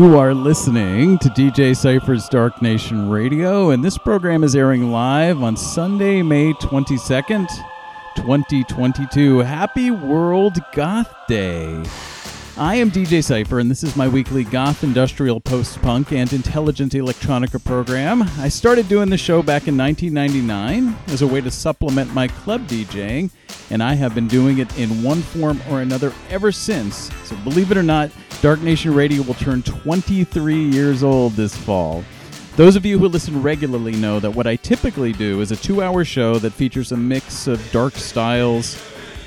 You are listening to DJ Cypher's Dark Nation Radio, and this program is airing live on Sunday, May 22nd, 2022. Happy World Goth Day! I am DJ Cypher, and this is my weekly goth, industrial, post punk, and intelligent electronica program. I started doing the show back in 1999 as a way to supplement my club DJing, and I have been doing it in one form or another ever since. So, believe it or not, Dark Nation Radio will turn 23 years old this fall. Those of you who listen regularly know that what I typically do is a two hour show that features a mix of dark styles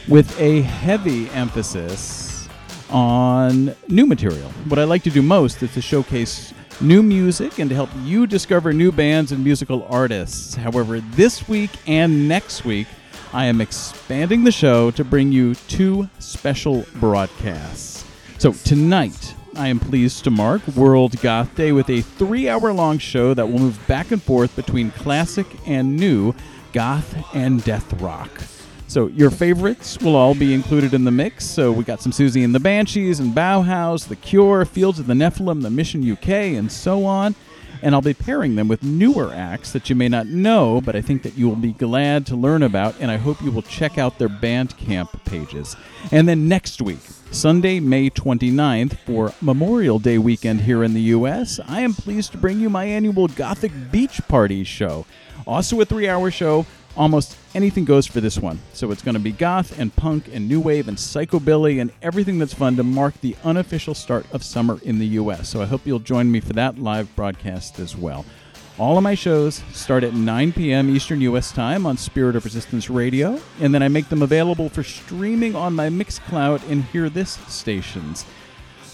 with a heavy emphasis on new material. What I like to do most is to showcase new music and to help you discover new bands and musical artists. However, this week and next week, I am expanding the show to bring you two special broadcasts. So, tonight, I am pleased to mark World Goth Day with a three hour long show that will move back and forth between classic and new goth and death rock. So your favorites will all be included in the mix. So we got some Siouxsie and the Banshees and Bauhaus, The Cure, Fields of the Nephilim, The Mission UK, and so on. And I'll be pairing them with newer acts that you may not know, but I think that you will be glad to learn about, and I hope you will check out their Bandcamp pages. And then next week, Sunday, May 29th, for Memorial Day weekend here in the U.S., I am pleased to bring you my annual Gothic Beach Party show. Also, a three hour show almost anything goes for this one. So it's going to be goth and punk and new wave and psychobilly and everything that's fun to mark the unofficial start of summer in the US. So I hope you'll join me for that live broadcast as well. All of my shows start at 9 p.m. Eastern U.S. time on Spirit of Resistance Radio, and then I make them available for streaming on my Mixcloud and Hear This stations.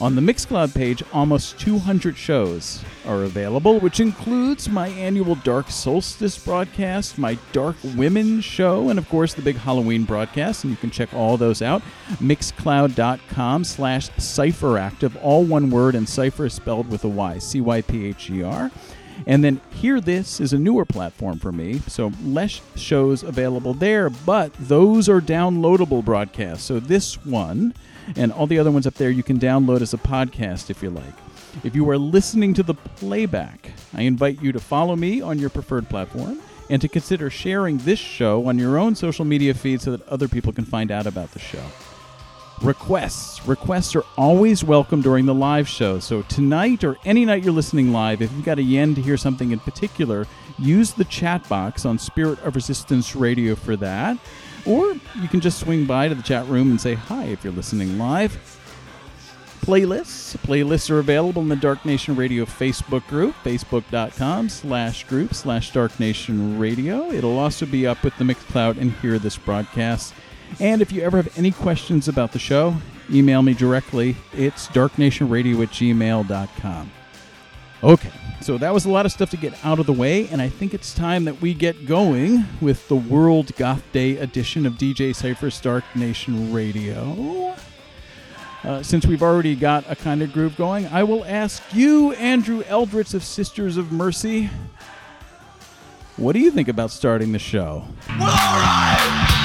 On the Mixcloud page, almost 200 shows are available, which includes my annual Dark Solstice broadcast, my Dark Women show, and of course the big Halloween broadcast. And you can check all those out. Mixcloud.com slash cypheractive, all one word, and cipher is spelled with a Y, C Y P H E R. And then Hear This is a newer platform for me, so less shows available there, but those are downloadable broadcasts. So this one and all the other ones up there you can download as a podcast if you like. If you are listening to the playback, I invite you to follow me on your preferred platform and to consider sharing this show on your own social media feed so that other people can find out about the show. Requests. Requests are always welcome during the live show. So tonight or any night you're listening live, if you've got a yen to hear something in particular, use the chat box on Spirit of Resistance Radio for that. Or you can just swing by to the chat room and say hi if you're listening live. Playlists. Playlists are available in the Dark Nation Radio Facebook group, facebook.com slash group slash Dark Nation Radio. It'll also be up with the Mixcloud and hear this broadcast. And if you ever have any questions about the show, email me directly. It's darknationradio at gmail.com. Okay, so that was a lot of stuff to get out of the way, and I think it's time that we get going with the World Goth Day edition of DJ Cypher's Dark Nation Radio. Uh, since we've already got a kind of groove going, I will ask you, Andrew Eldritch of Sisters of Mercy, what do you think about starting the show? Well, all right.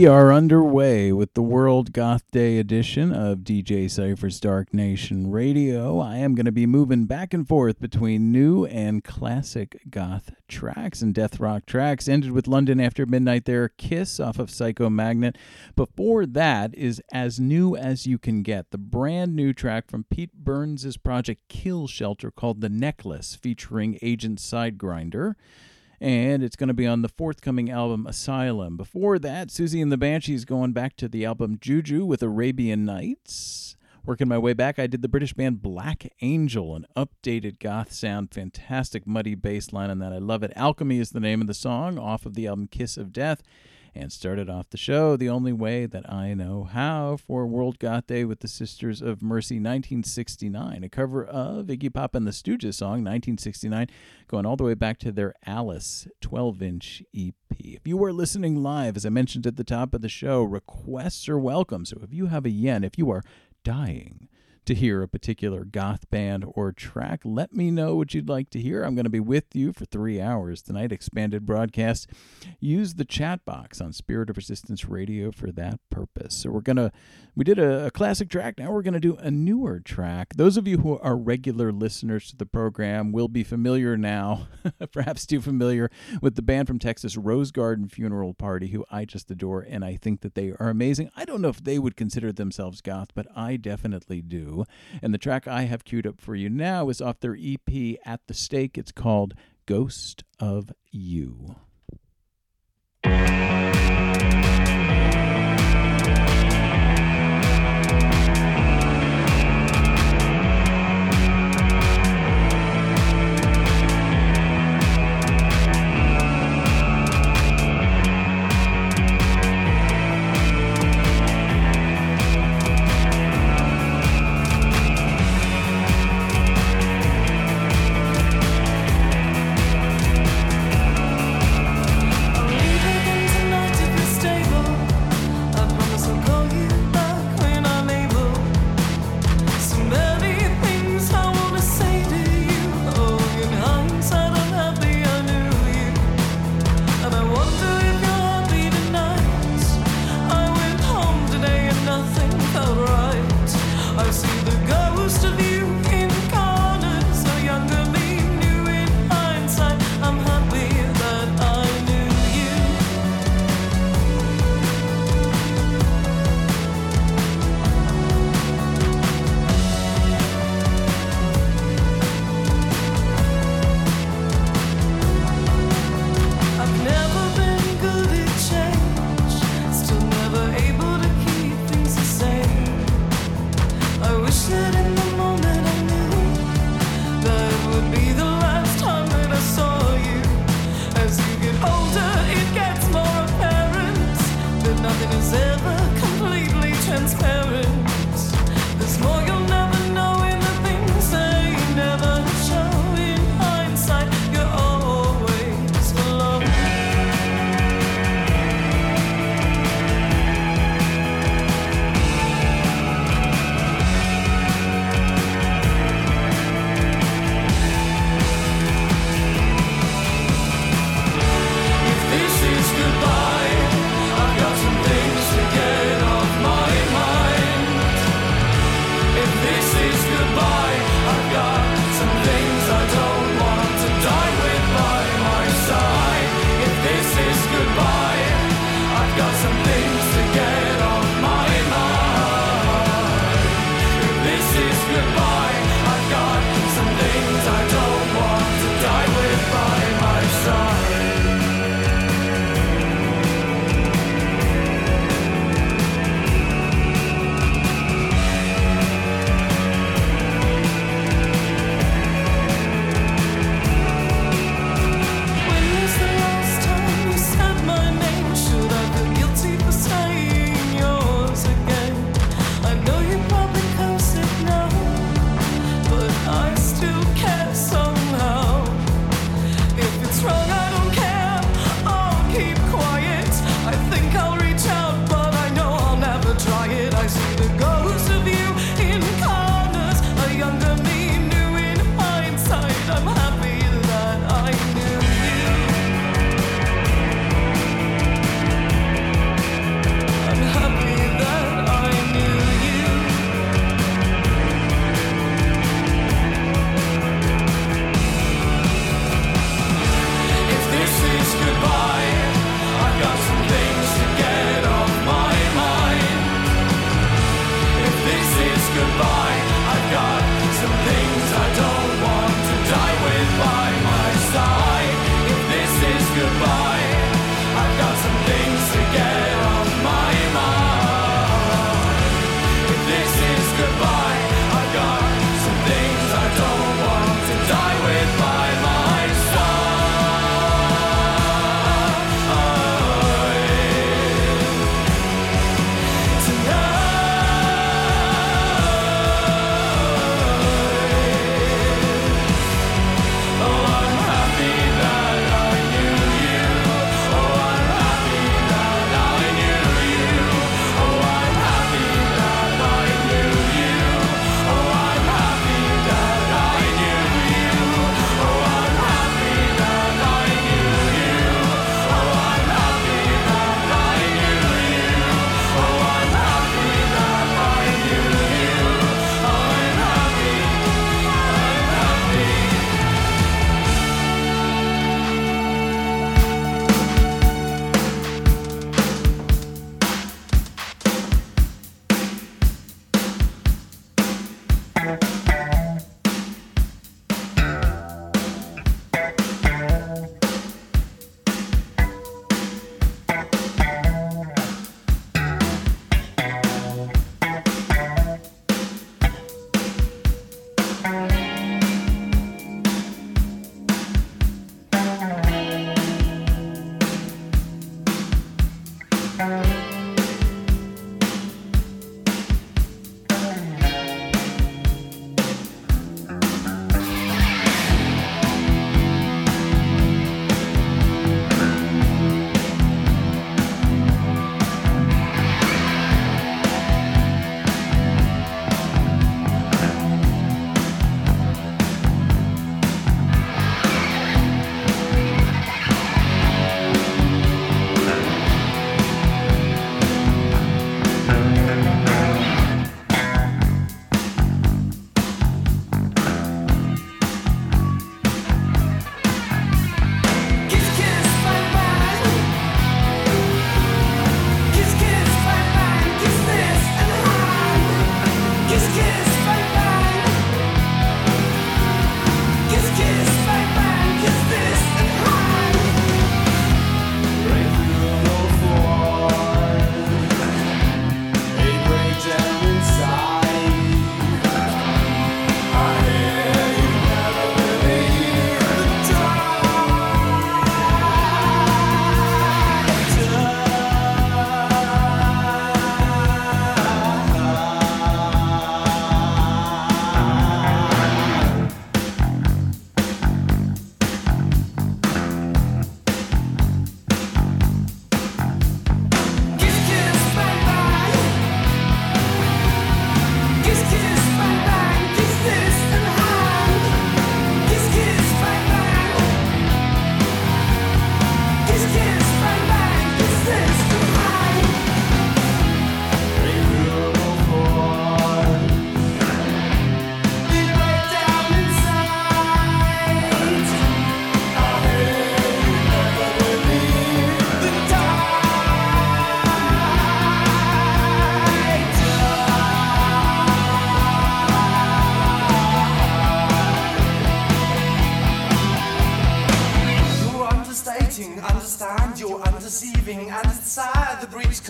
We are underway with the World Goth Day edition of DJ Cypher's Dark Nation Radio. I am going to be moving back and forth between new and classic goth tracks and death rock tracks. Ended with London After Midnight there, Kiss off of Psycho Magnet. Before that is As New As You Can Get, the brand new track from Pete Burns' project Kill Shelter called The Necklace, featuring Agent Side Grinder and it's going to be on the forthcoming album Asylum. Before that, Siouxsie and the Banshees going back to the album Juju with Arabian Nights. Working my way back, I did the British band Black Angel, an updated goth sound, fantastic muddy bass line on that. I love it. Alchemy is the name of the song off of the album Kiss of Death. And started off the show the only way that I know how for World Goth Day with the Sisters of Mercy 1969, a cover of Iggy Pop and the Stooges song 1969, going all the way back to their Alice 12 inch EP. If you are listening live, as I mentioned at the top of the show, requests are welcome. So if you have a yen, if you are dying to hear a particular goth band or track, let me know what you'd like to hear. I'm going to be with you for three hours tonight. Expanded broadcast. Use the chat box on Spirit of Resistance Radio for that purpose. So we're gonna we did a, a classic track. Now we're gonna do a newer track. Those of you who are regular listeners to the program will be familiar now, perhaps too familiar with the band from Texas, Rose Garden Funeral Party, who I just adore, and I think that they are amazing. I don't know if they would consider themselves goth, but I definitely do. And the track I have queued up for you now is off their EP At the Stake. It's called Ghost of You.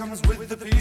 Comes with the.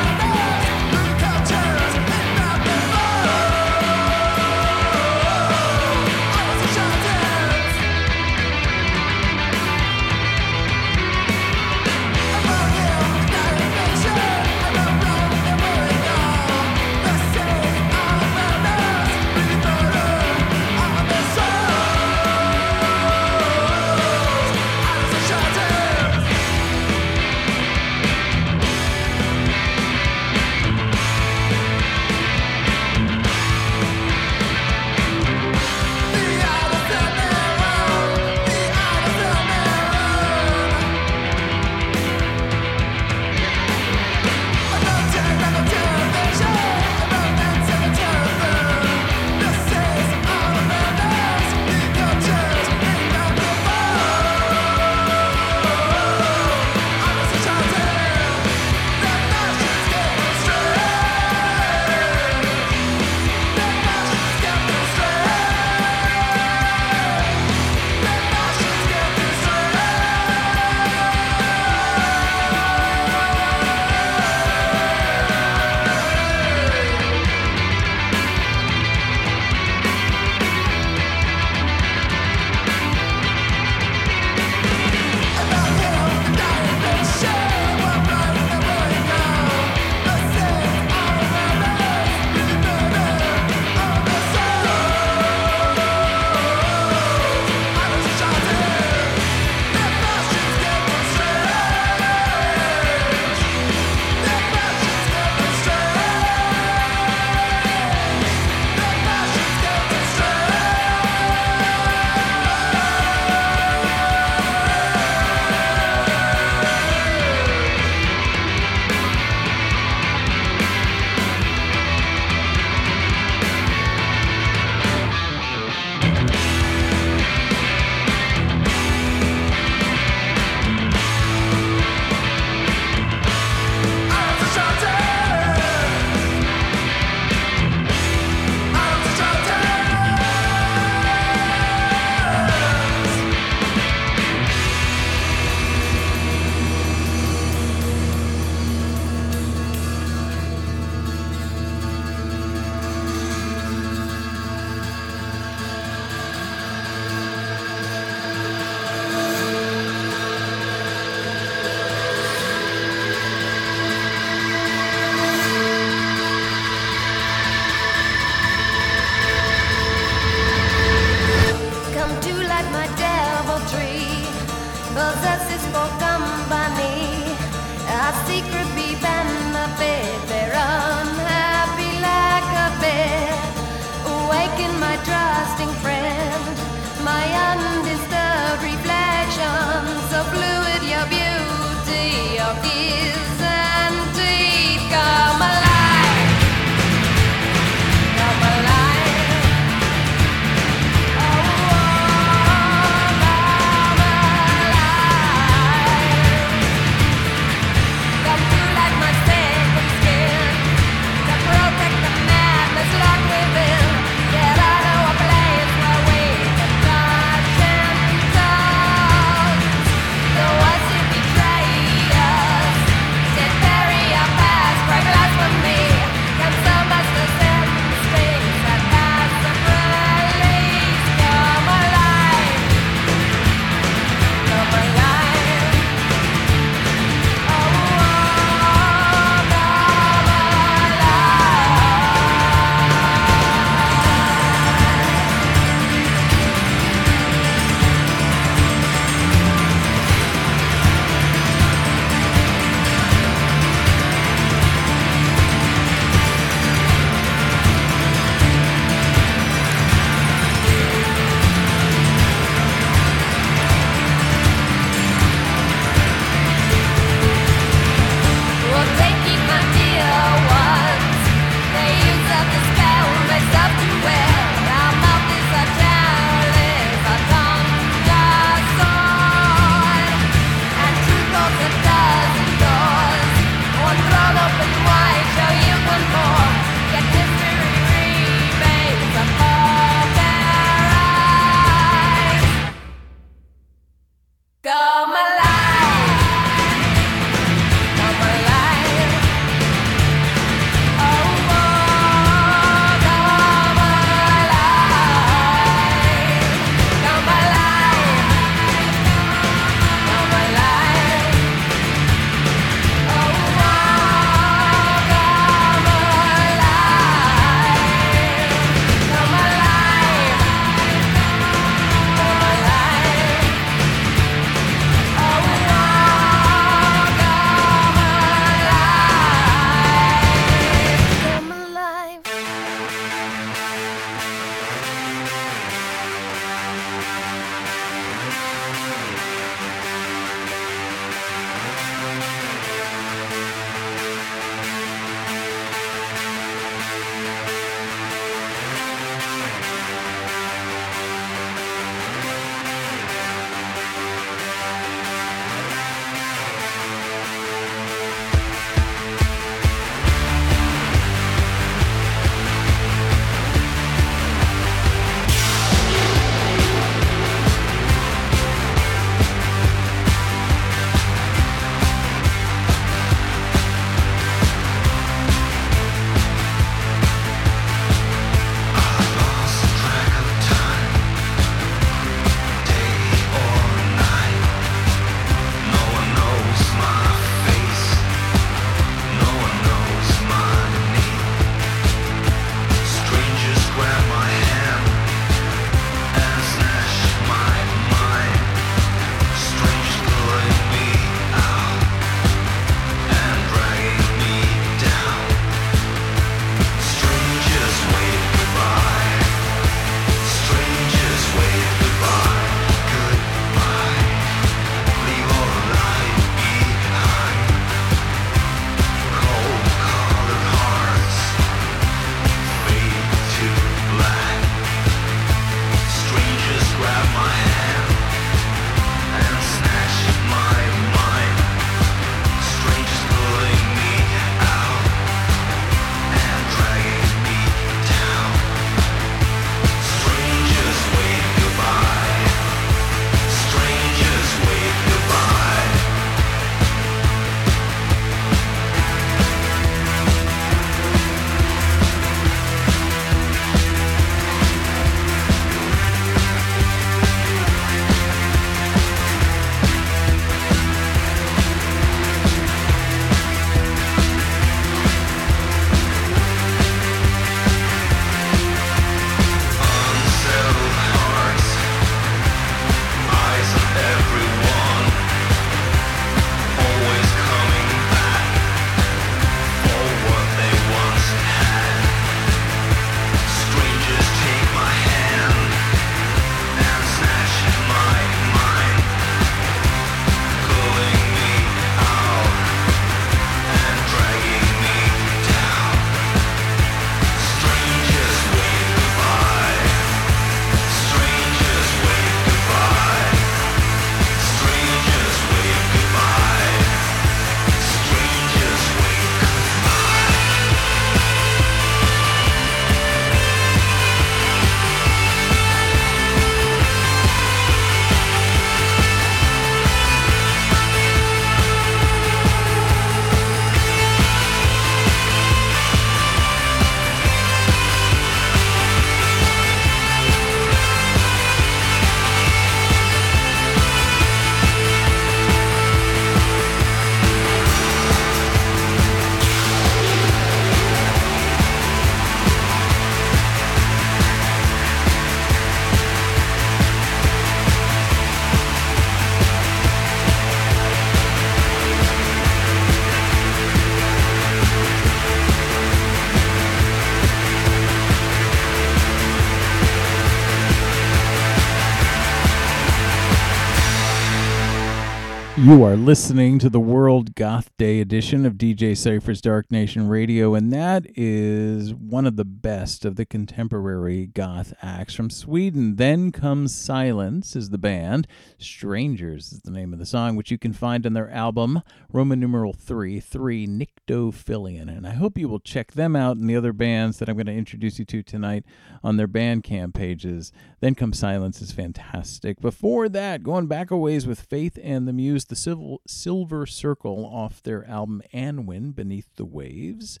You are listening to the World Goth Day edition of DJ Cypher's Dark Nation Radio, and that is one of the best of the contemporary goth acts from Sweden. Then Comes Silence is the band. Strangers is the name of the song, which you can find on their album Roman numeral 3, 3 Nyctophilian. And I hope you will check them out and the other bands that I'm going to introduce you to tonight on their Bandcamp pages. Then Comes Silence is fantastic. Before that, going back a ways with Faith and the Muse, the Civil, Silver Circle off their album Annwyn Beneath the Waves.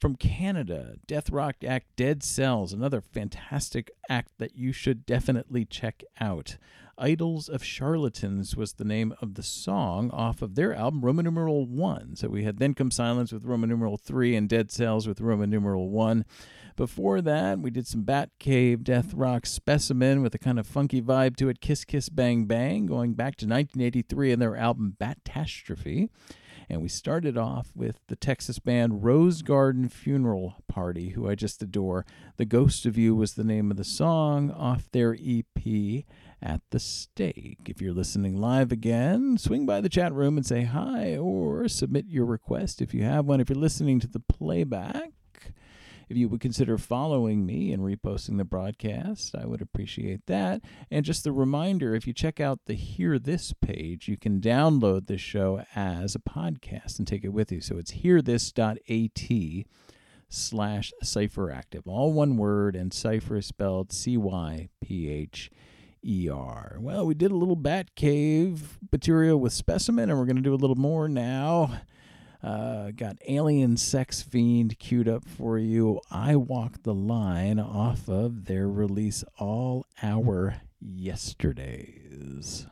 From Canada, death rock act Dead Cells, another fantastic act that you should definitely check out. Idols of Charlatans was the name of the song off of their album Roman numeral 1. So we had Then Come Silence with Roman numeral 3 and Dead Cells with Roman numeral 1. Before that, we did some Bat Cave Death Rock Specimen with a kind of funky vibe to it, Kiss Kiss Bang Bang, going back to 1983 and their album Batastrophe. And we started off with the Texas band Rose Garden Funeral Party, who I just adore. The Ghost of You was the name of the song off their EP at the stake. If you're listening live again, swing by the chat room and say hi or submit your request if you have one. If you're listening to the playback, if you would consider following me and reposting the broadcast, I would appreciate that. And just a reminder if you check out the Hear This page, you can download this show as a podcast and take it with you. So it's hearthis.at slash cypheractive. All one word, and cipher spelled C Y P H E R. Well, we did a little Bat Cave material with Specimen, and we're going to do a little more now. Uh, got Alien Sex Fiend queued up for you. I Walk the Line off of their release All Our Yesterdays.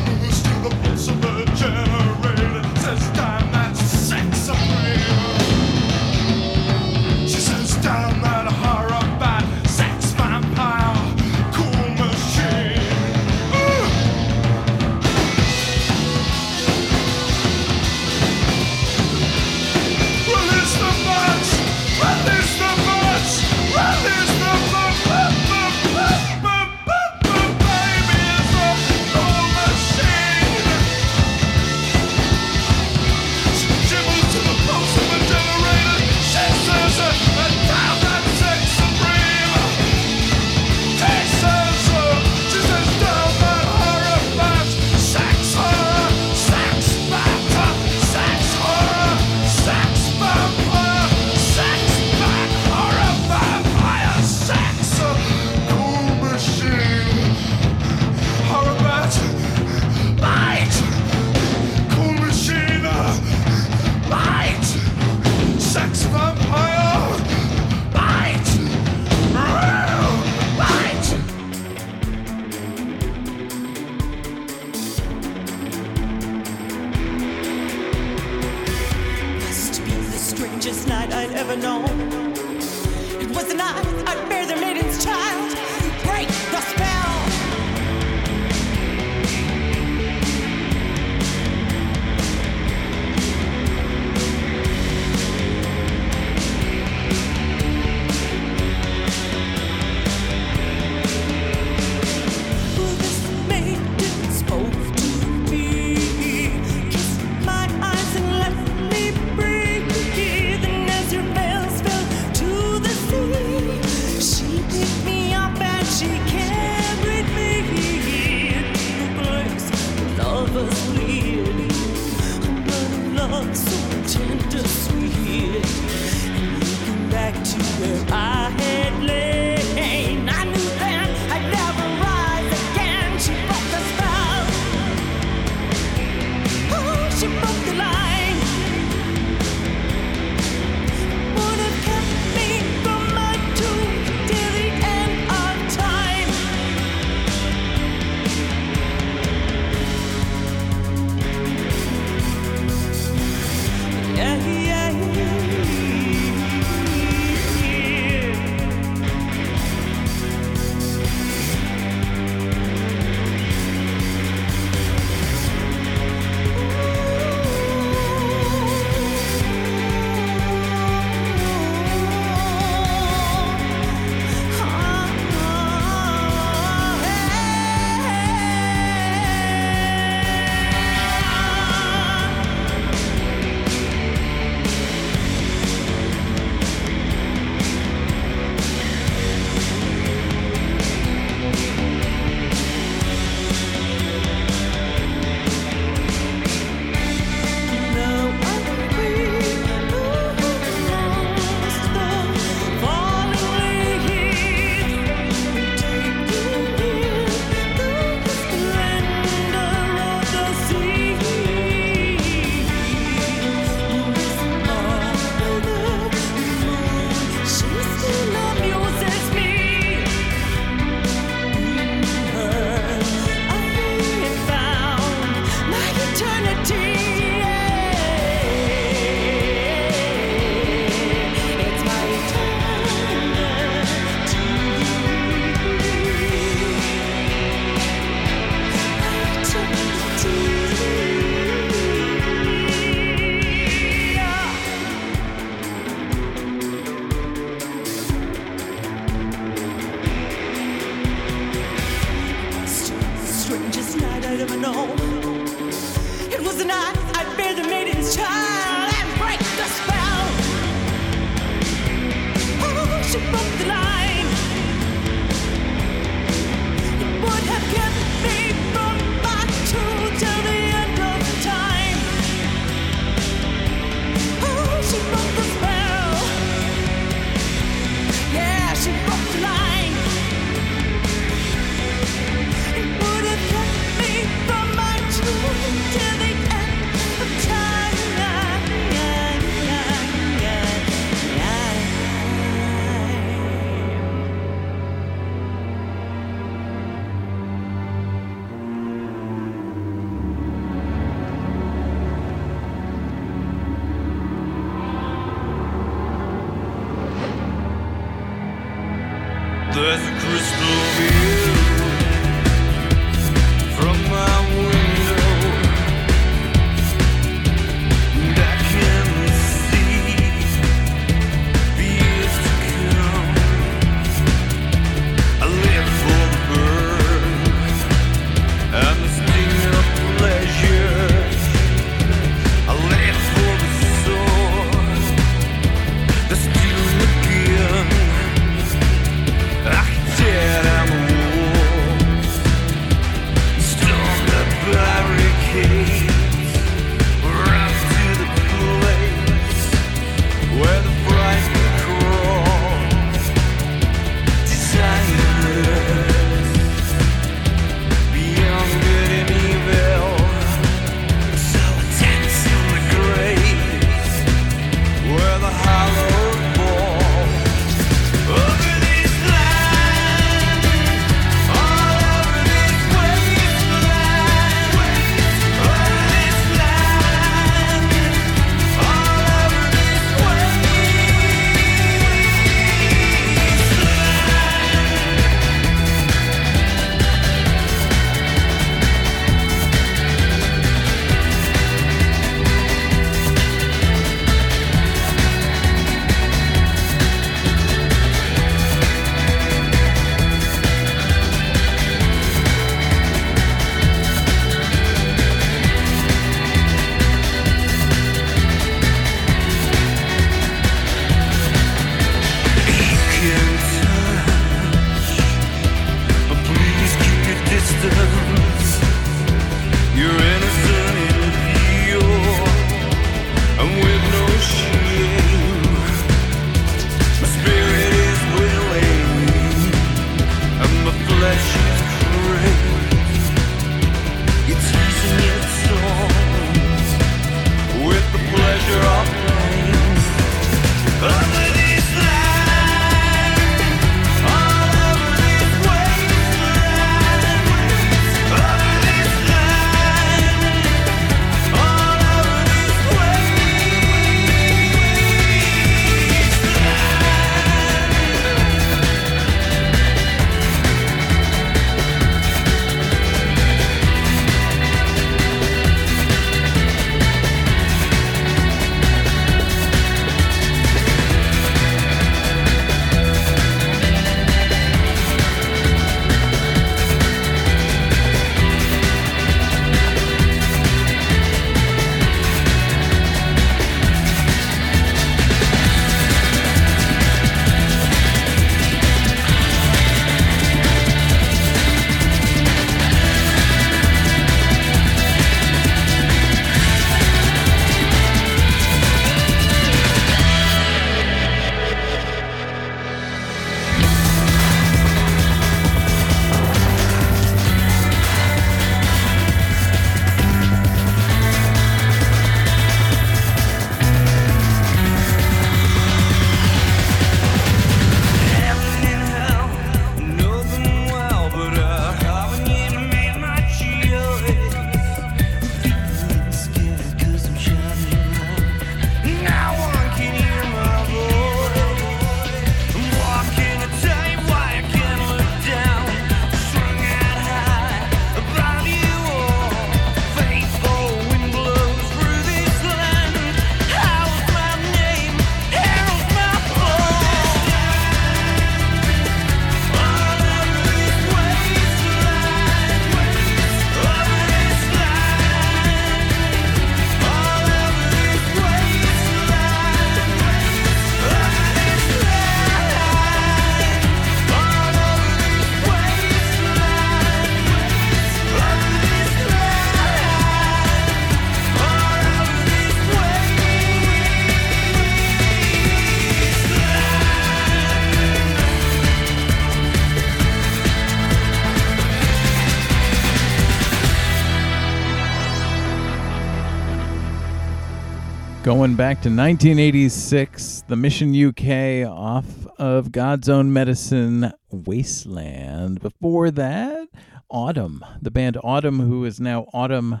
Going back to 1986, the Mission UK off of God's Own Medicine Wasteland. Before that, Autumn, the band Autumn, who is now Autumn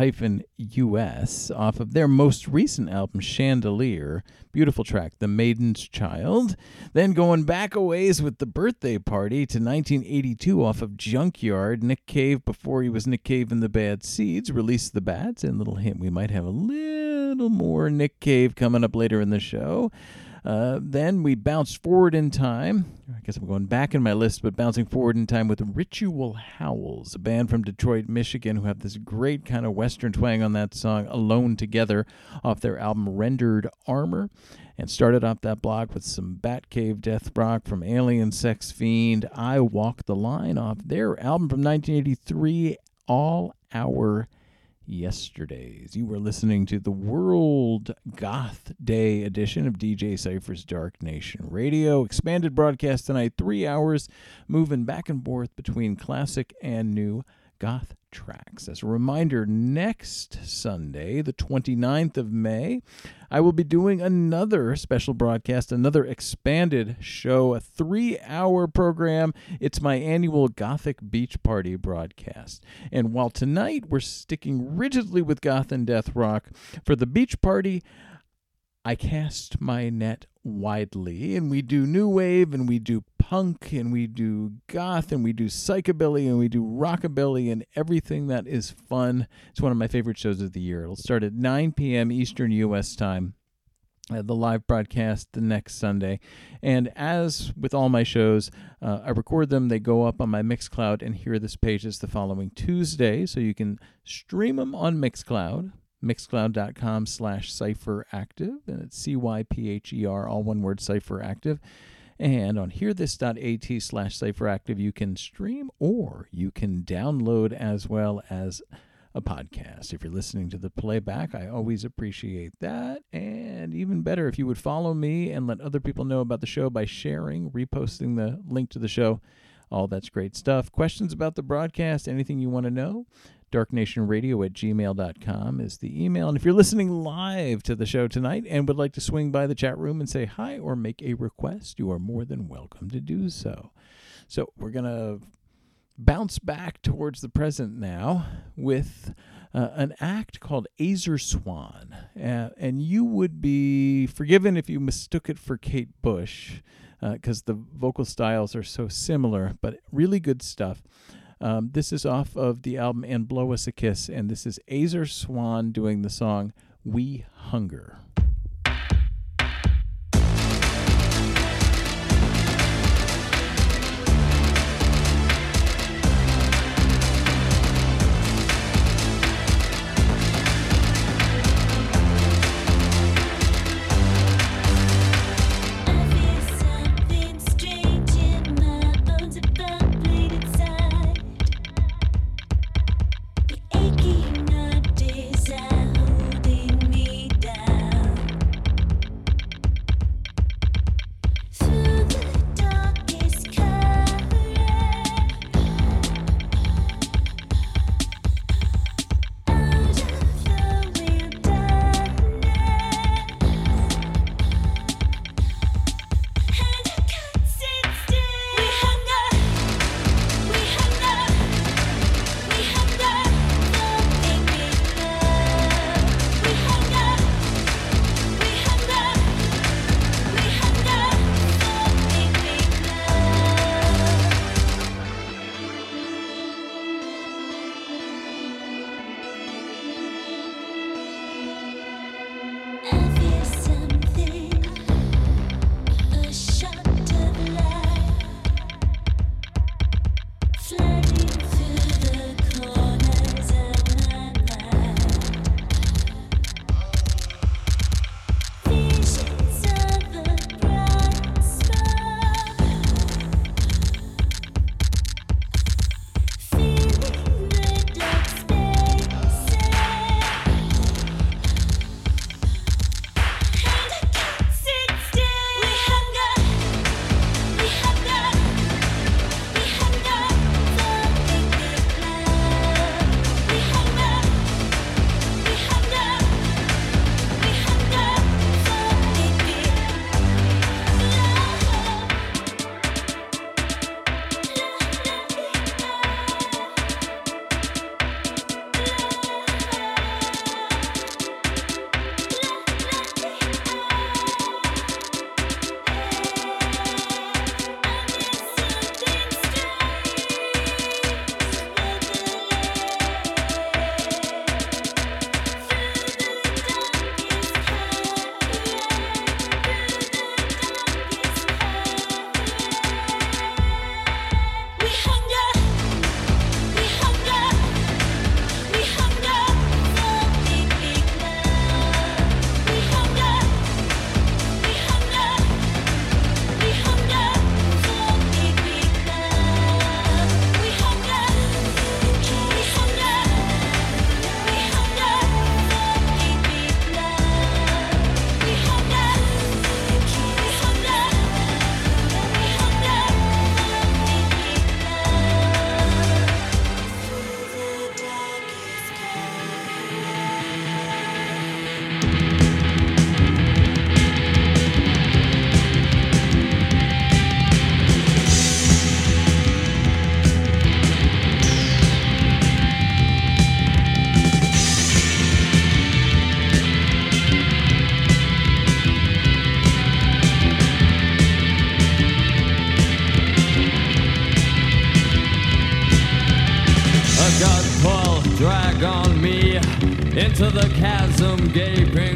hyphen US, off of their most recent album, Chandelier. Beautiful track, The Maiden's Child. Then going back a ways with the birthday party to 1982 off of Junkyard. Nick Cave, before he was Nick Cave and the Bad Seeds, released The Bats. And little hint, we might have a little more Nick Cave coming up later in the show. Uh, then we bounced forward in time. I guess I'm going back in my list, but bouncing forward in time with Ritual Howls, a band from Detroit, Michigan, who have this great kind of Western twang on that song, Alone Together, off their album Rendered Armor. And started off that block with some Batcave Death Rock from Alien Sex Fiend, I Walk the Line, off their album from 1983, All Our yesterdays. You were listening to the World Goth Day edition of DJ Cypher's Dark Nation Radio. Expanded broadcast tonight, three hours, moving back and forth between classic and new goth tracks. As a reminder, next Sunday, the 29th of May, I will be doing another special broadcast, another expanded show, a three hour program. It's my annual Gothic Beach Party broadcast. And while tonight we're sticking rigidly with goth and death rock, for the beach party, I cast my net widely, and we do new wave, and we do punk, and we do goth, and we do psychobilly, and we do rockabilly, and everything that is fun. It's one of my favorite shows of the year. It'll start at 9 p.m. Eastern U.S. time. Uh, the live broadcast the next Sunday. And as with all my shows, uh, I record them, they go up on my Mixcloud, and here are page pages the following Tuesday. So you can stream them on Mixcloud mixcloud.com slash cypher active and it's c-y-p-h-e-r all one word cypher active and on hearthis.at slash cypher active you can stream or you can download as well as a podcast. If you're listening to the playback i always appreciate that. And even better if you would follow me and let other people know about the show by sharing reposting the link to the show all that's great stuff. Questions about the broadcast anything you want to know darknationradio at gmail.com is the email. And if you're listening live to the show tonight and would like to swing by the chat room and say hi or make a request, you are more than welcome to do so. So we're going to bounce back towards the present now with uh, an act called Azar Swan. Uh, and you would be forgiven if you mistook it for Kate Bush because the vocal styles are so similar, but really good stuff. Um, this is off of the album And Blow Us a Kiss, and this is Azar Swan doing the song We Hunger. Into the chasm gaping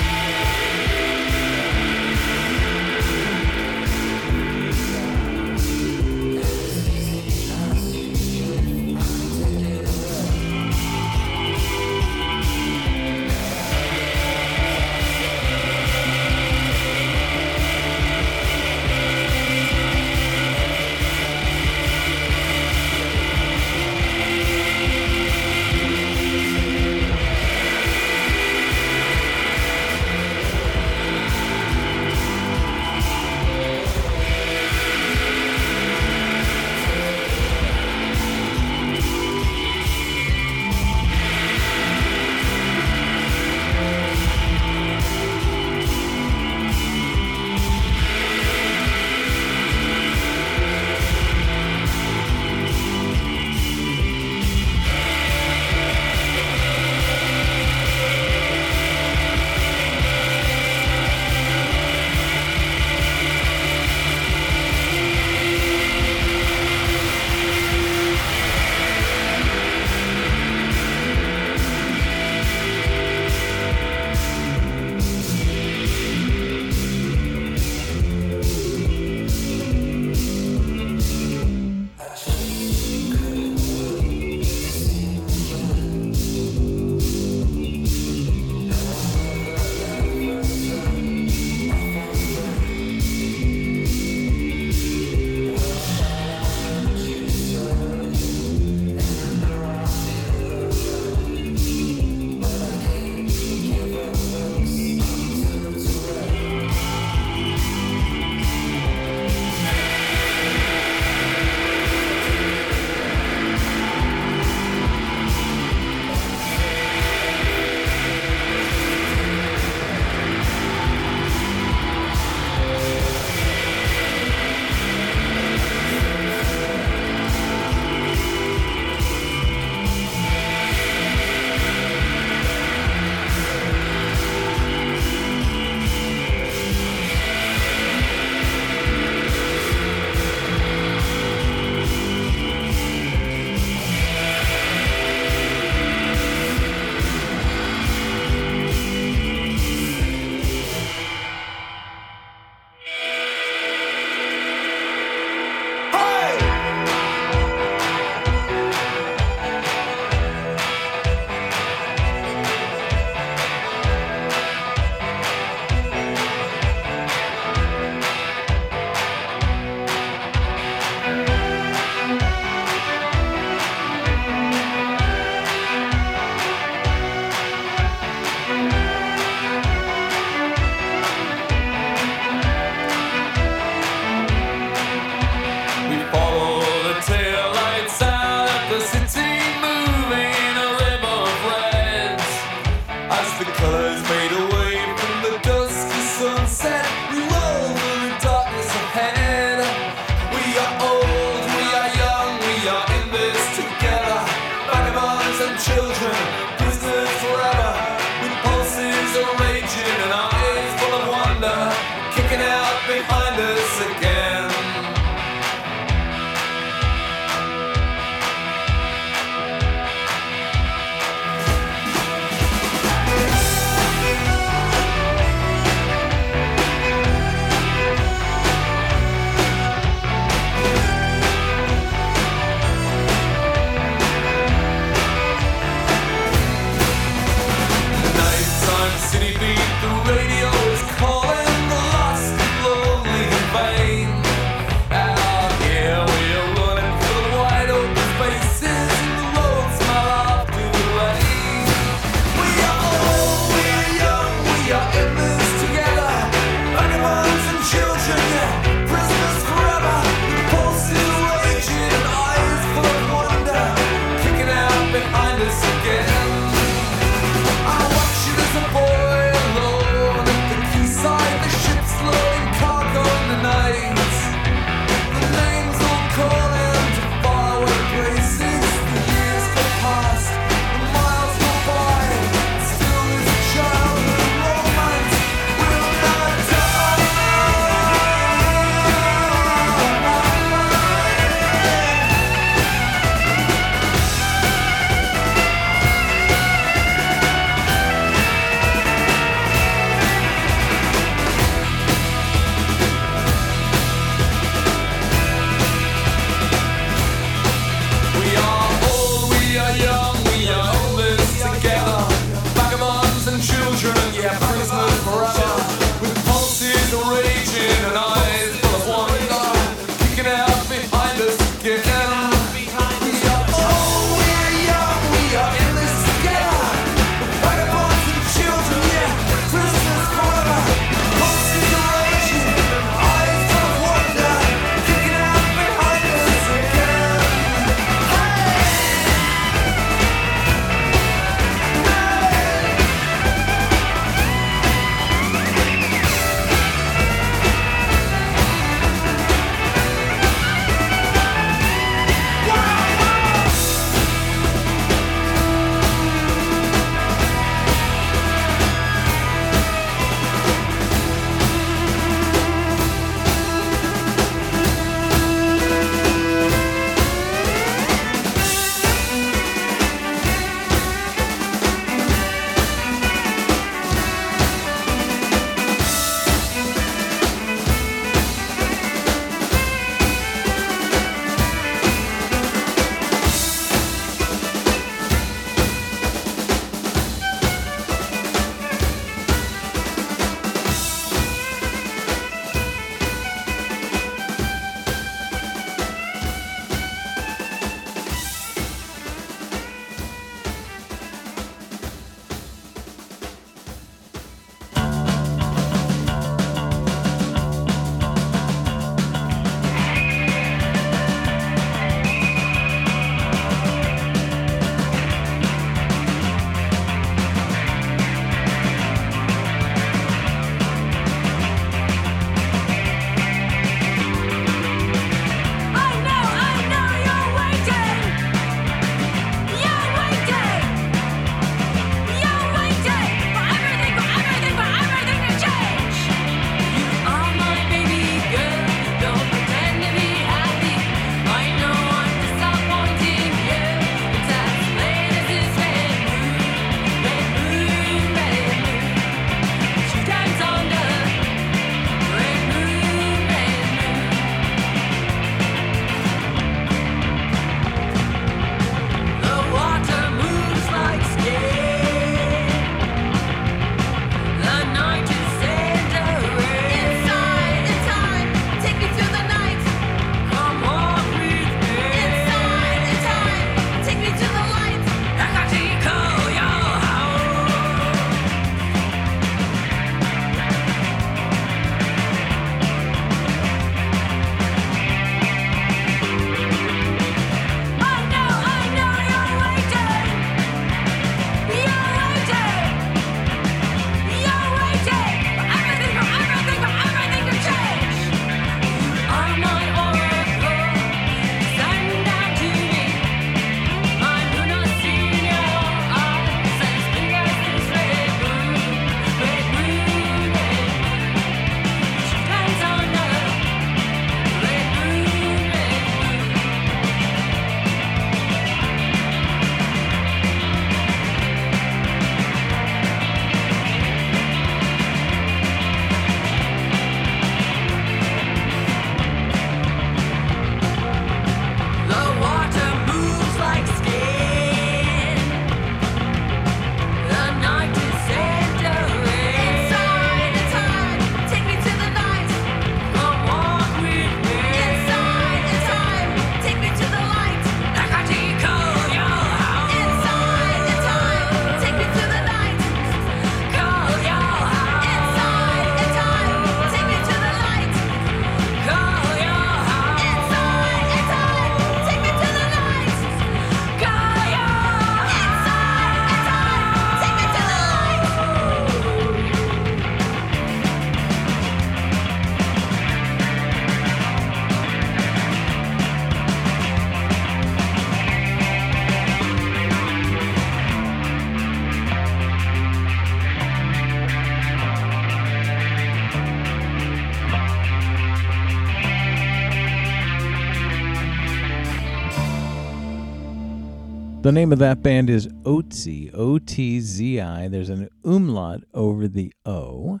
The name of that band is Otzi, O T Z I. There's an umlaut over the O.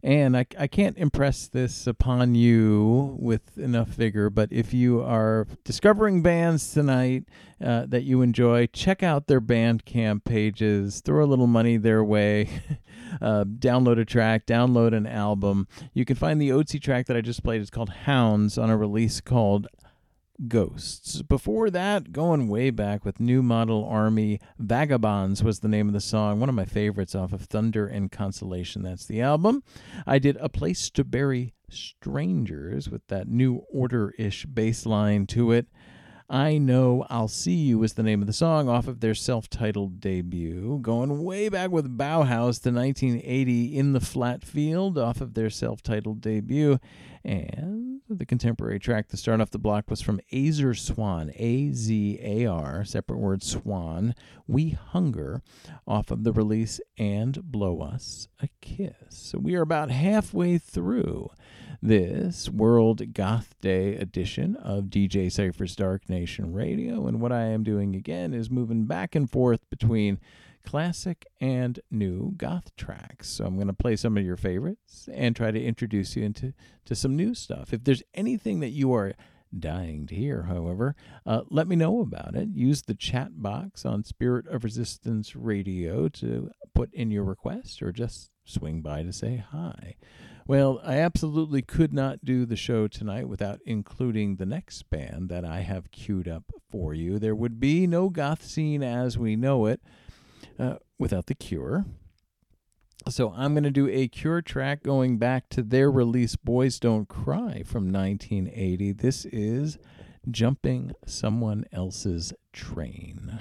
And I, I can't impress this upon you with enough vigor, but if you are discovering bands tonight uh, that you enjoy, check out their Bandcamp pages, throw a little money their way, uh, download a track, download an album. You can find the Otzi track that I just played. It's called Hounds on a release called Ghosts. Before that, going way back with New Model Army, Vagabonds was the name of the song. One of my favorites off of Thunder and Consolation. That's the album. I did A Place to Bury Strangers with that New Order ish bass line to it. I Know I'll See You was the name of the song off of their self titled debut. Going way back with Bauhaus to 1980 in the Flat Field off of their self titled debut. And the contemporary track to start off the block was from Azar Swan, A Z A R, separate word Swan, We Hunger, off of the release And Blow Us a Kiss. So we are about halfway through this World Goth Day edition of DJ Cypher's Dark Nation Radio. And what I am doing again is moving back and forth between classic and new goth tracks. So I'm going to play some of your favorites and try to introduce you into to some new stuff. If there's anything that you are dying to hear, however, uh, let me know about it. Use the chat box on Spirit of Resistance Radio to put in your request or just swing by to say hi. Well, I absolutely could not do the show tonight without including the next band that I have queued up for you. There would be no goth scene as we know it uh, without The Cure. So I'm going to do a Cure track going back to their release Boys Don't Cry from 1980. This is Jumping Someone Else's Train.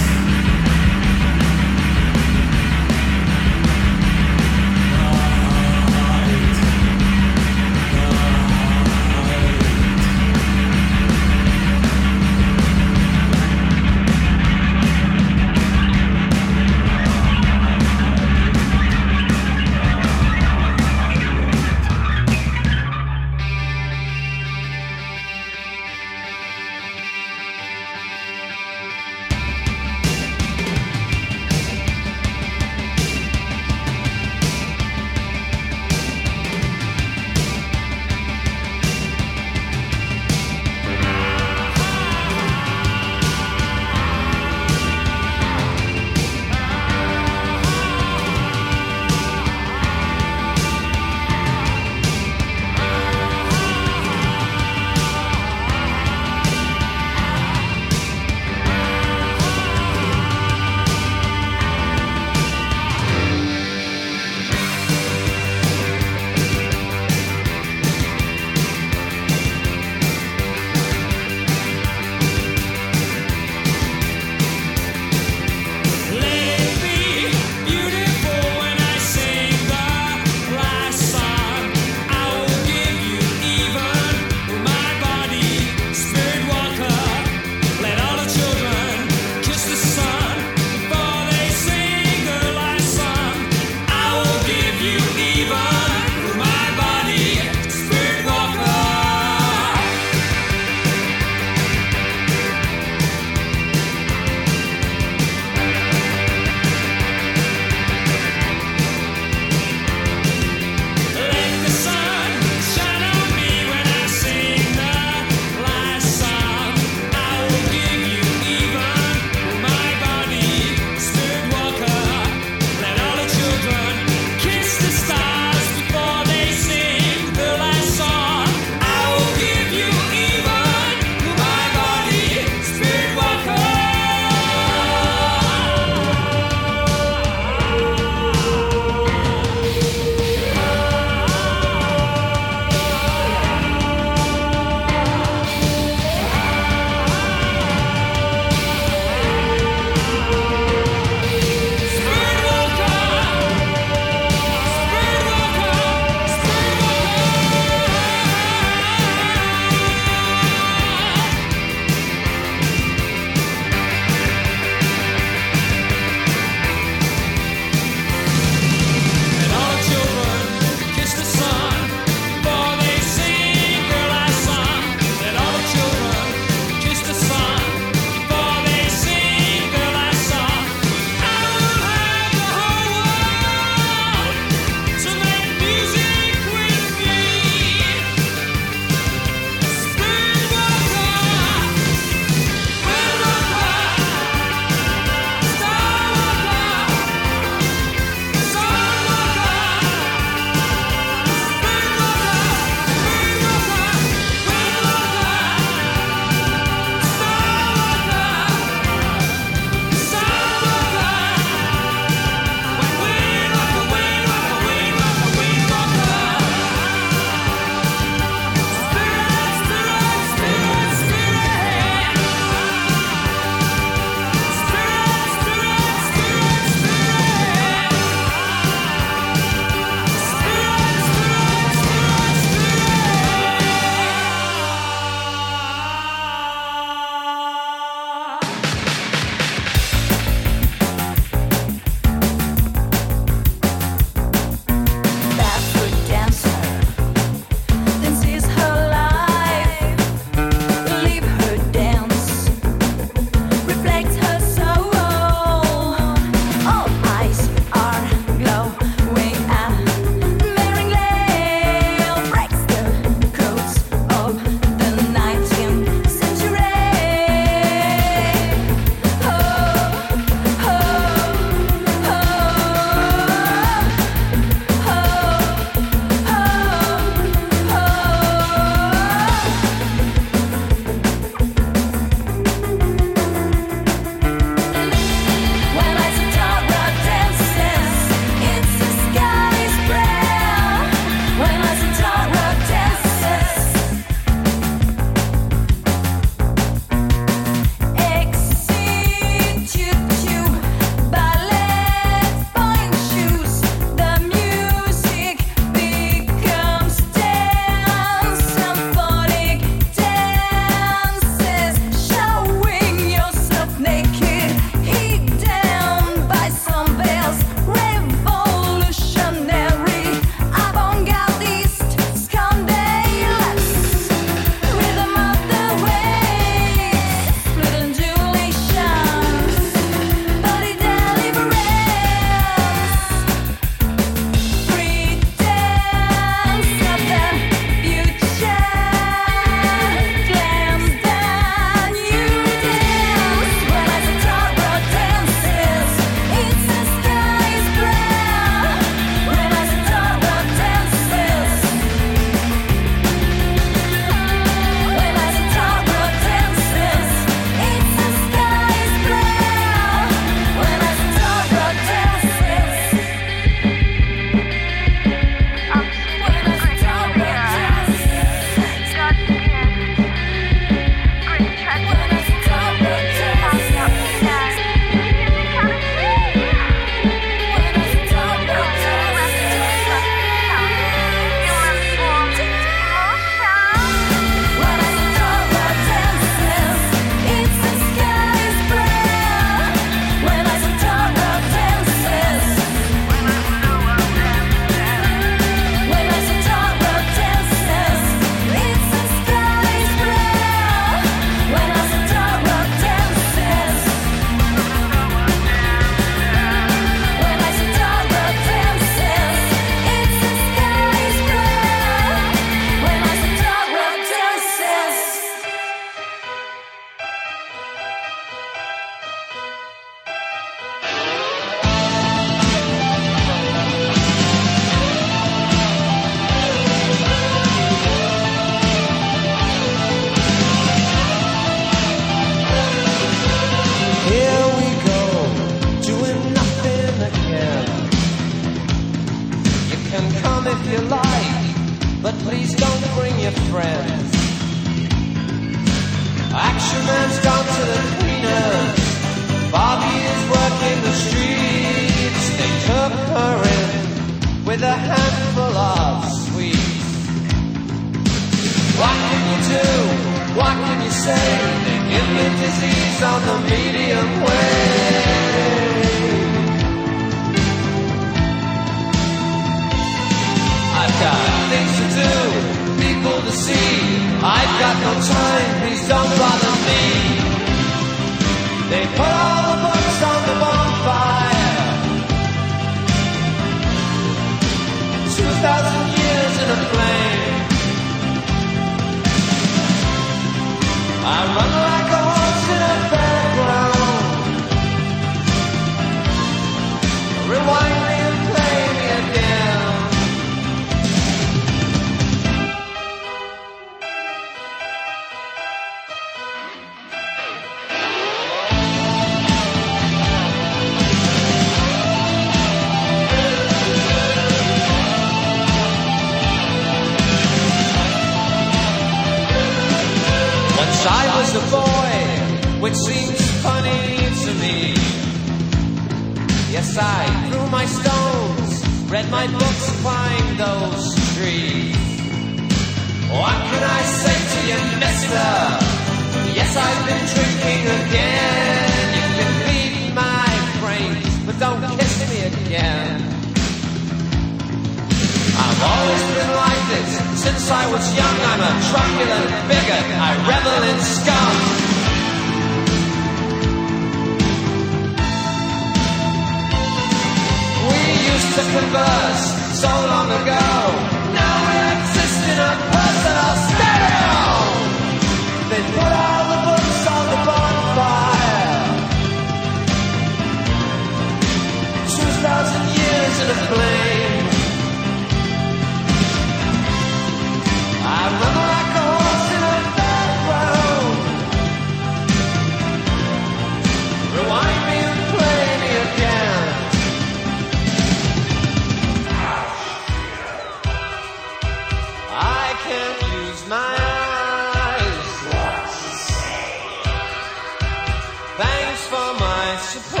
Chappelle.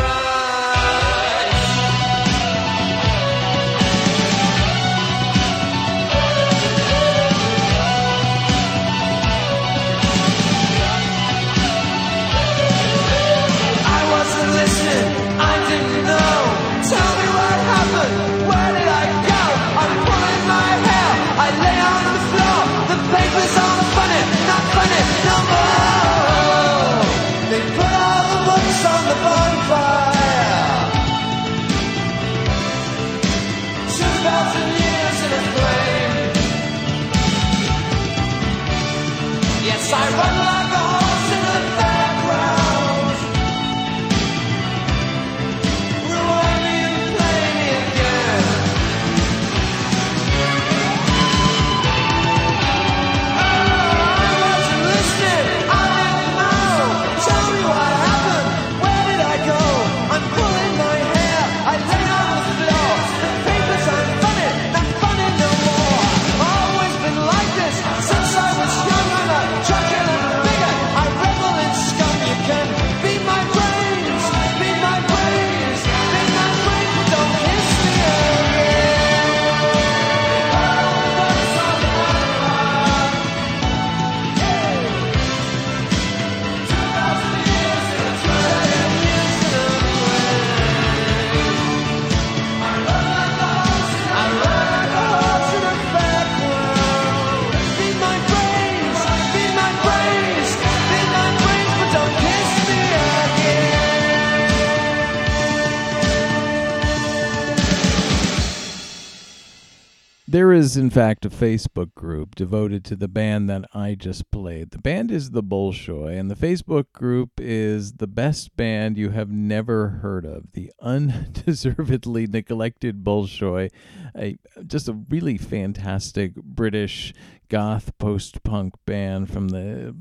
There is, in fact, a Facebook group devoted to the band that I just played. The band is the Bolshoi, and the Facebook group is the best band you have never heard of, the undeservedly neglected Bolshoi, a, just a really fantastic British goth post punk band from the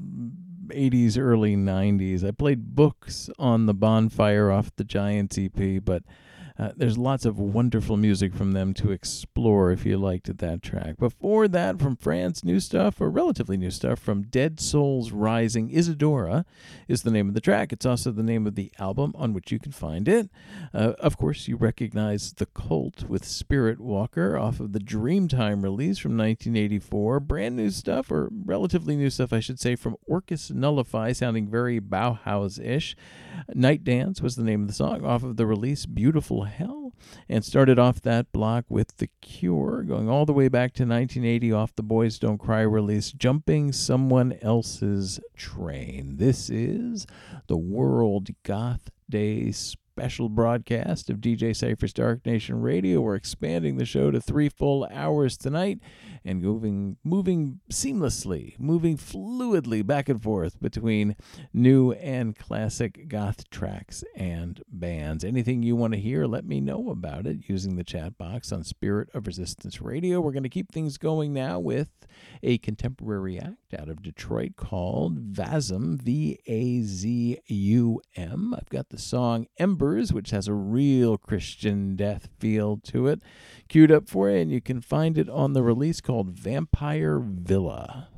80s, early 90s. I played books on the bonfire off the Giants EP, but uh, there's lots of wonderful music from them to explore if you liked that track. Before that, from France, new stuff, or relatively new stuff, from Dead Souls Rising, Isadora is the name of the track. It's also the name of the album on which you can find it. Uh, of course, you recognize The Cult with Spirit Walker off of the Dreamtime release from 1984. Brand new stuff, or relatively new stuff, I should say, from Orcus Nullify, sounding very Bauhaus ish. Night Dance was the name of the song off of the release Beautiful Hell, and started off that block with The Cure, going all the way back to 1980 off the Boys Don't Cry release, Jumping Someone Else's Train. This is the World Goth Day special broadcast of DJ Cypher's Dark Nation Radio. We're expanding the show to three full hours tonight and moving moving seamlessly, moving fluidly back and forth between new and classic goth tracks and bands. Anything you want to hear, let me know about it using the chat box on Spirit of Resistance Radio. We're going to keep things going now with a contemporary act out of Detroit called Vazum, V A Z U M. I've got the song Embers, which has a real Christian death feel to it, queued up for you, and you can find it on the release called Vampire Villa.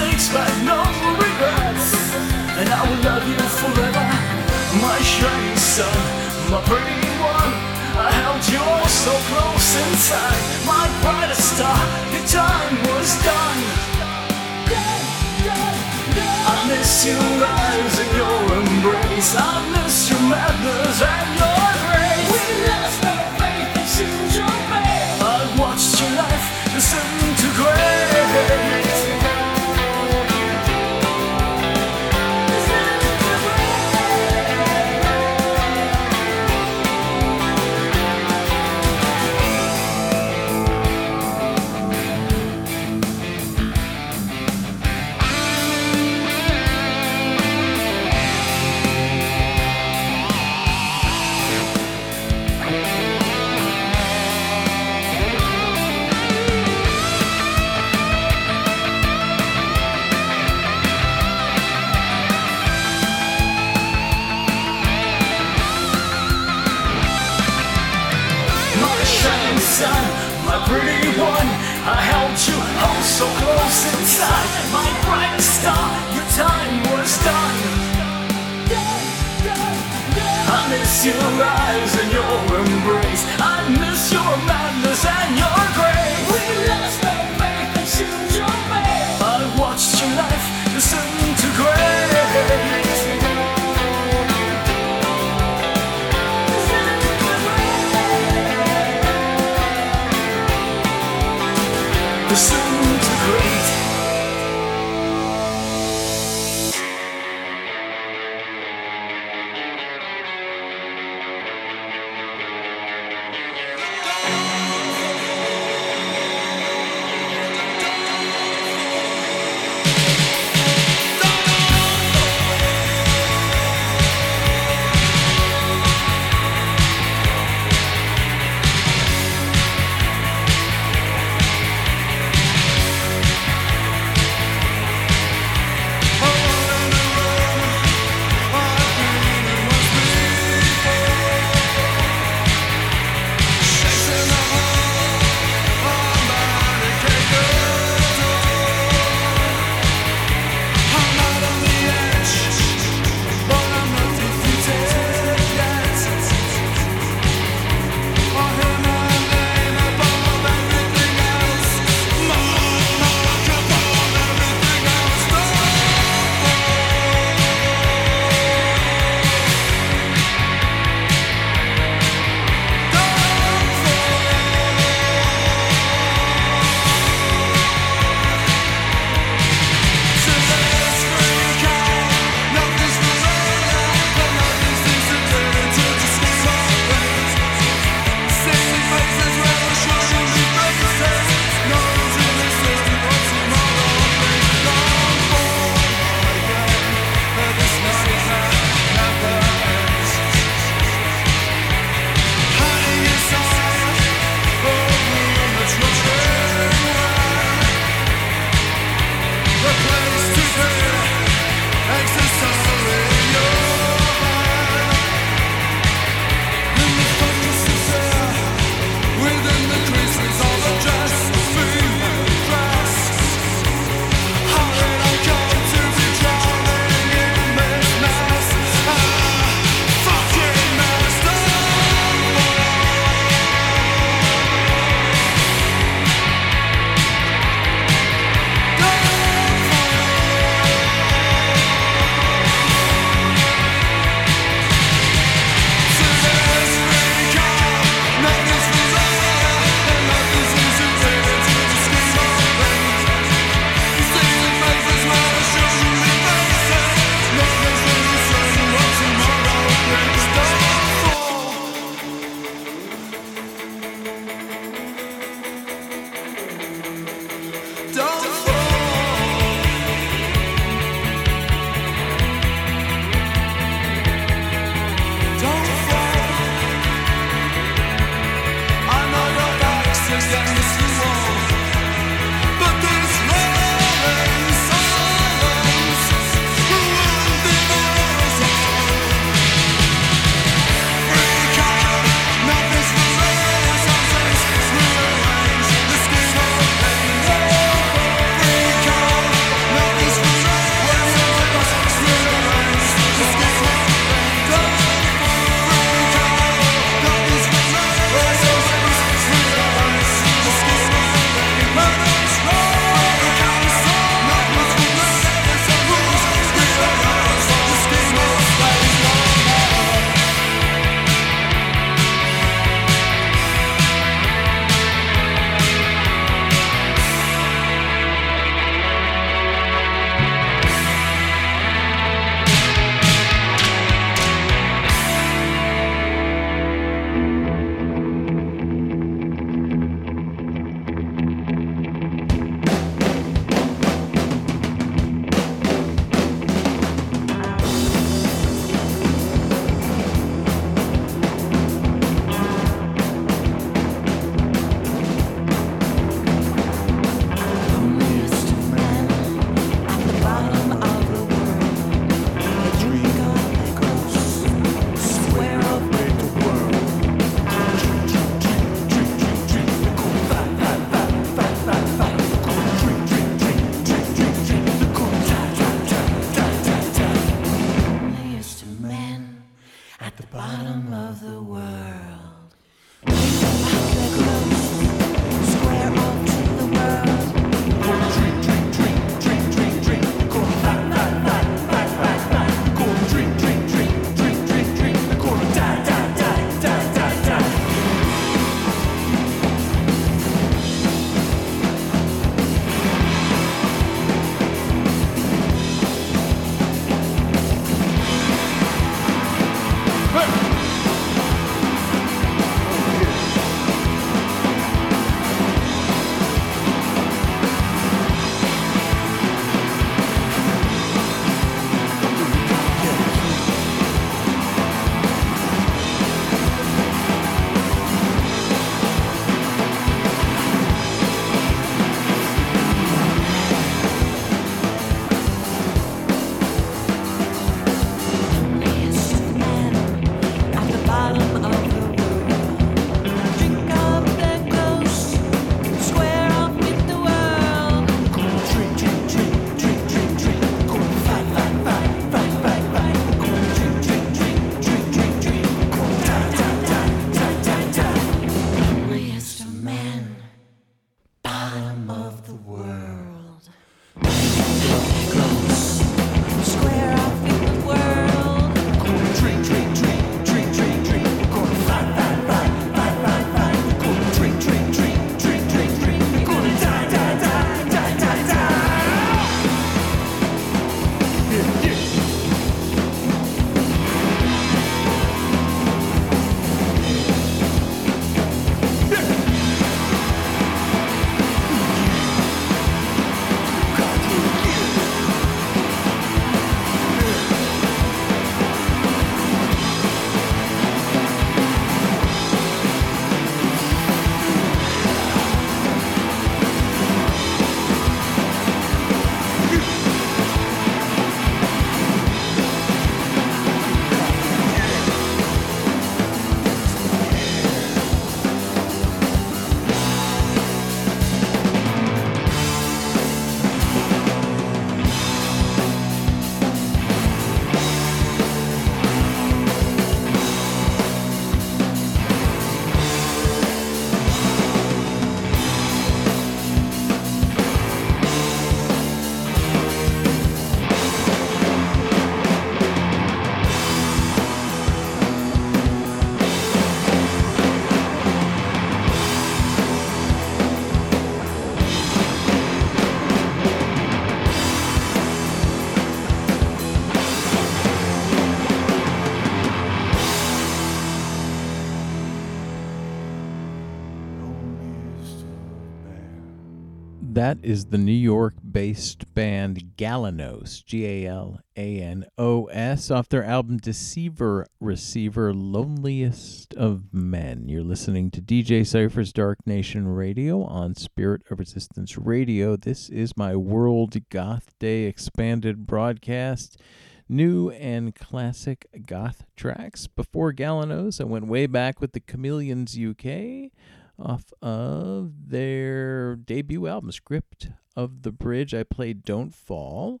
That is the New York based band Galanos, G A L A N O S, off their album Deceiver Receiver Loneliest of Men. You're listening to DJ Cypher's Dark Nation Radio on Spirit of Resistance Radio. This is my World Goth Day expanded broadcast. New and classic goth tracks. Before Galanos, I went way back with the Chameleons UK off of their debut album, Script of the Bridge. I played Don't Fall.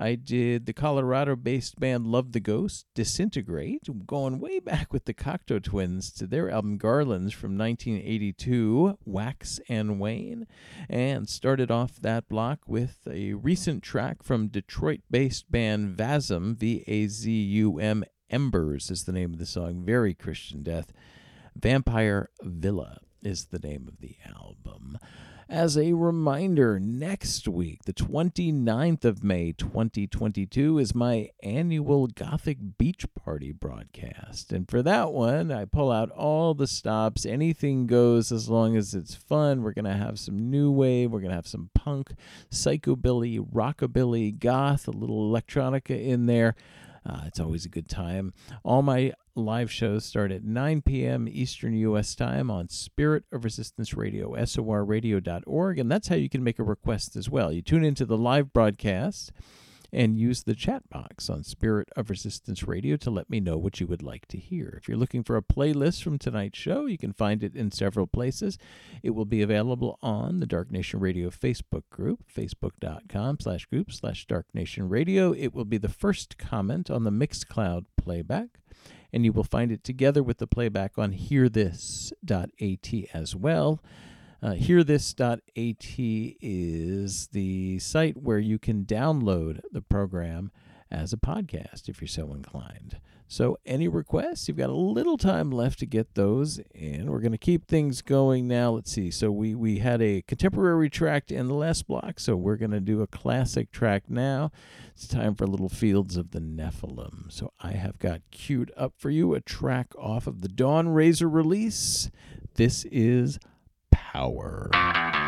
I did the Colorado based band Love the Ghost, Disintegrate, going way back with the Cocteau Twins to their album Garlands from 1982, Wax and Wane, and started off that block with a recent track from Detroit based band Vazum, V A Z U M Embers is the name of the song, very Christian death. Vampire Villa is the name of the album. As a reminder, next week, the 29th of May 2022, is my annual Gothic Beach Party broadcast. And for that one, I pull out all the stops. Anything goes as long as it's fun. We're going to have some new wave, we're going to have some punk, psychobilly, rockabilly, goth, a little electronica in there. Uh, it's always a good time. All my live shows start at 9 p.m. Eastern U.S. time on Spirit of Resistance Radio, sorradio.org, and that's how you can make a request as well. You tune into the live broadcast and use the chat box on Spirit of Resistance Radio to let me know what you would like to hear. If you're looking for a playlist from tonight's show, you can find it in several places. It will be available on the Dark Nation Radio Facebook group, facebook.com slash group slash Dark Nation Radio. It will be the first comment on the Mixcloud playback. and you will find it together with the playback on hearthis.at as well. Uh, hearthis.at is the site where you can download the program as a podcast if you're so inclined. So, any requests? You've got a little time left to get those in. We're going to keep things going now. Let's see. So, we, we had a contemporary track in the last block, so we're going to do a classic track now. It's time for Little Fields of the Nephilim. So, I have got queued up for you a track off of the Dawn Razor release. This is Power.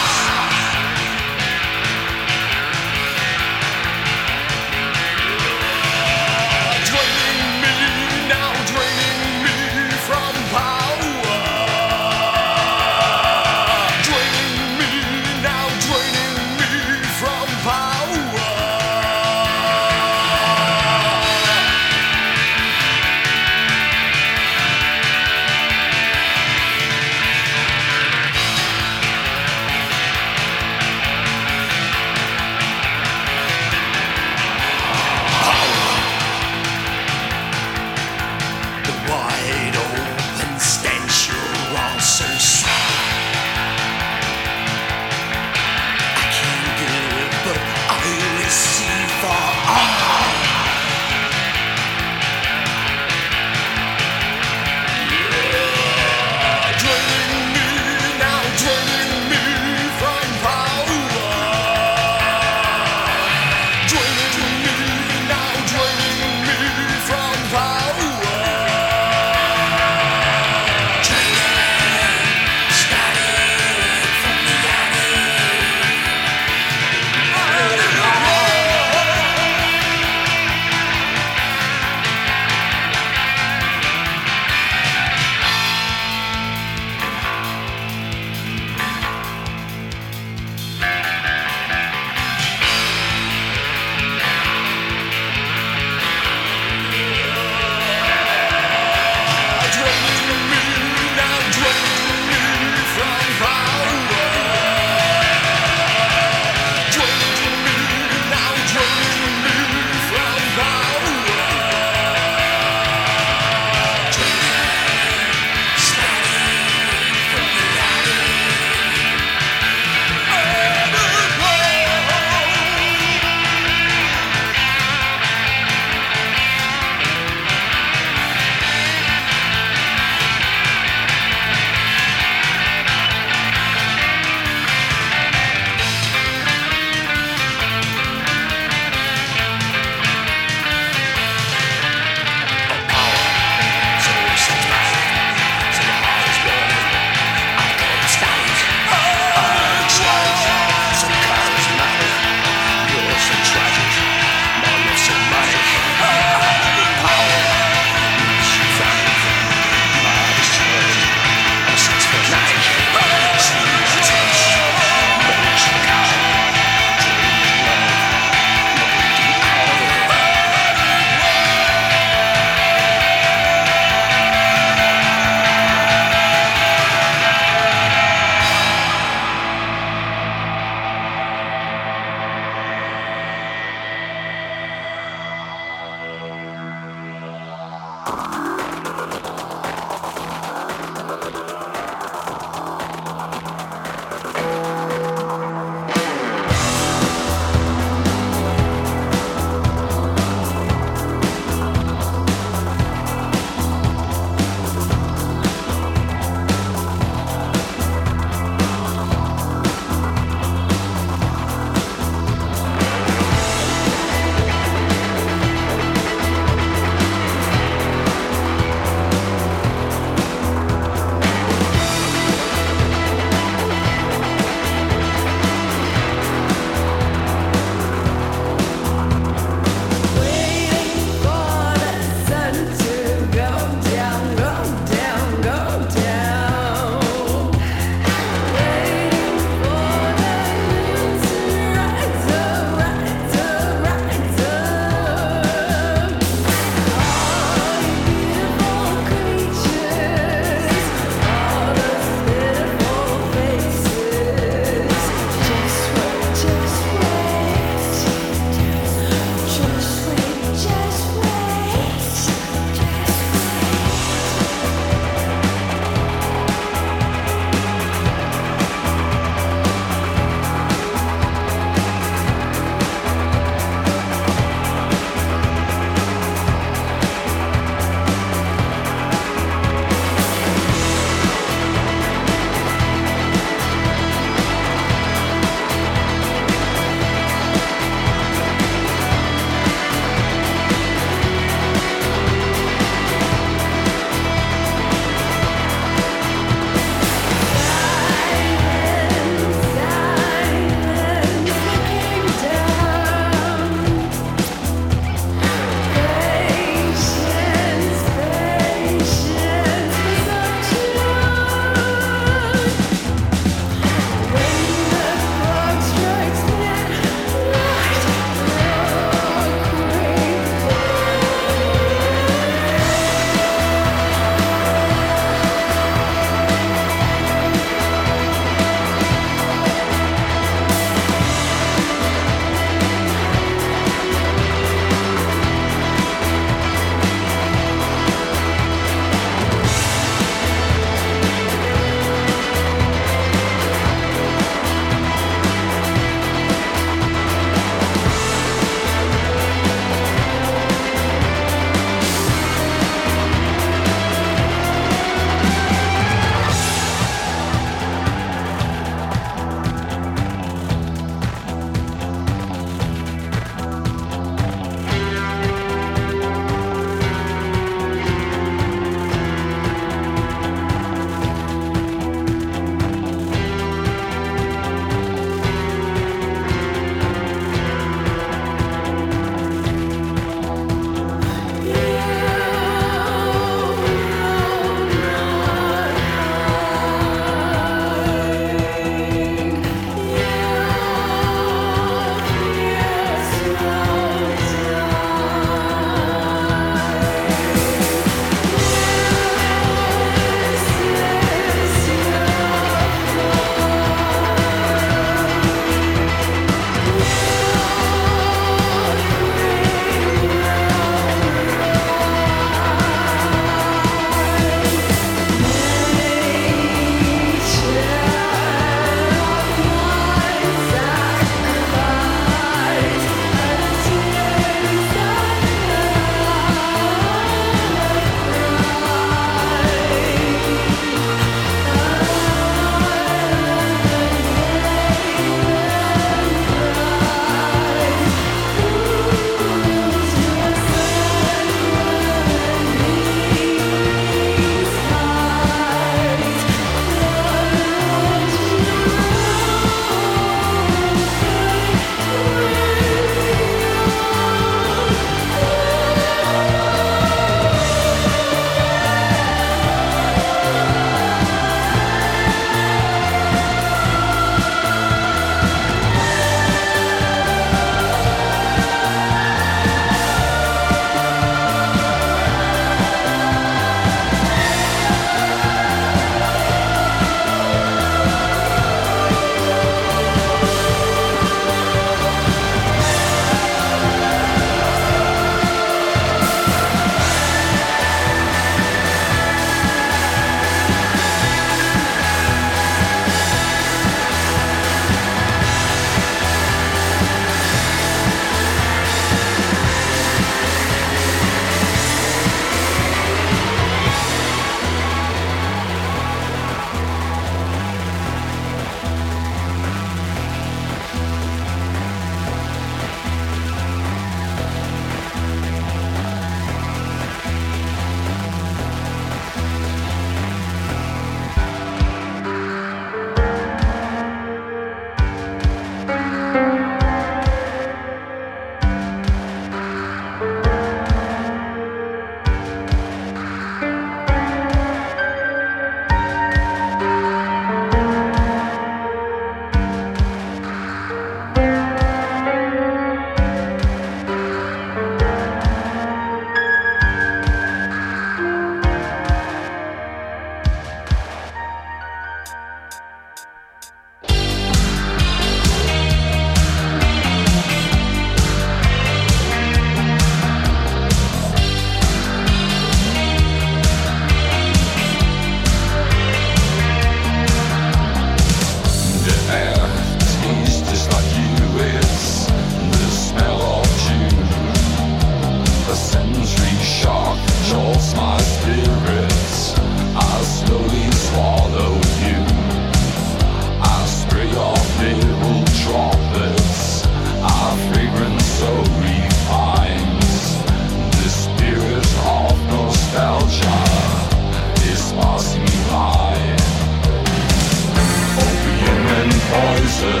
poison.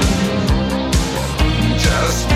Just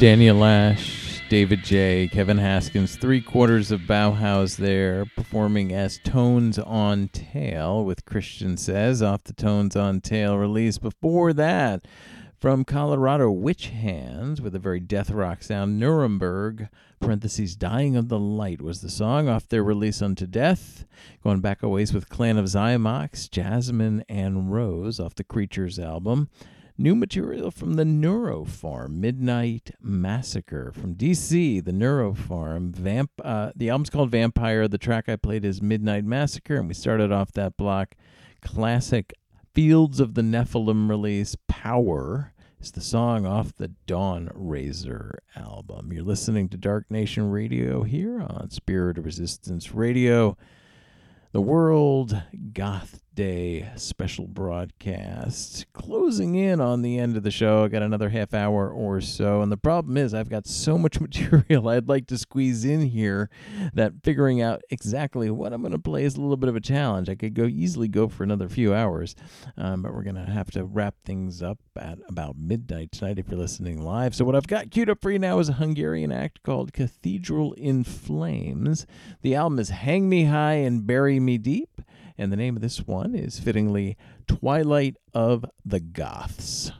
Daniel Ash, David J., Kevin Haskins, three quarters of Bauhaus there, performing as Tones on Tail with Christian Says off the Tones on Tail release. Before that, From Colorado, Witch Hands, with a very death rock sound. Nuremberg, parentheses, Dying of the Light was the song off their release Unto Death. Going back a ways with Clan of Xymox, Jasmine and Rose off the Creatures album. New material from the Neurofarm, Midnight Massacre from DC, the Neurofarm. Vamp, uh, the album's called Vampire. The track I played is Midnight Massacre, and we started off that block. Classic Fields of the Nephilim release, Power, is the song off the Dawnrazor album. You're listening to Dark Nation Radio here on Spirit of Resistance Radio the World Goth Special broadcast. Closing in on the end of the show. I got another half hour or so. And the problem is, I've got so much material I'd like to squeeze in here that figuring out exactly what I'm going to play is a little bit of a challenge. I could go easily go for another few hours, um, but we're going to have to wrap things up at about midnight tonight if you're listening live. So, what I've got queued up for you now is a Hungarian act called Cathedral in Flames. The album is Hang Me High and Bury Me Deep. And the name of this one is fittingly Twilight of the Goths.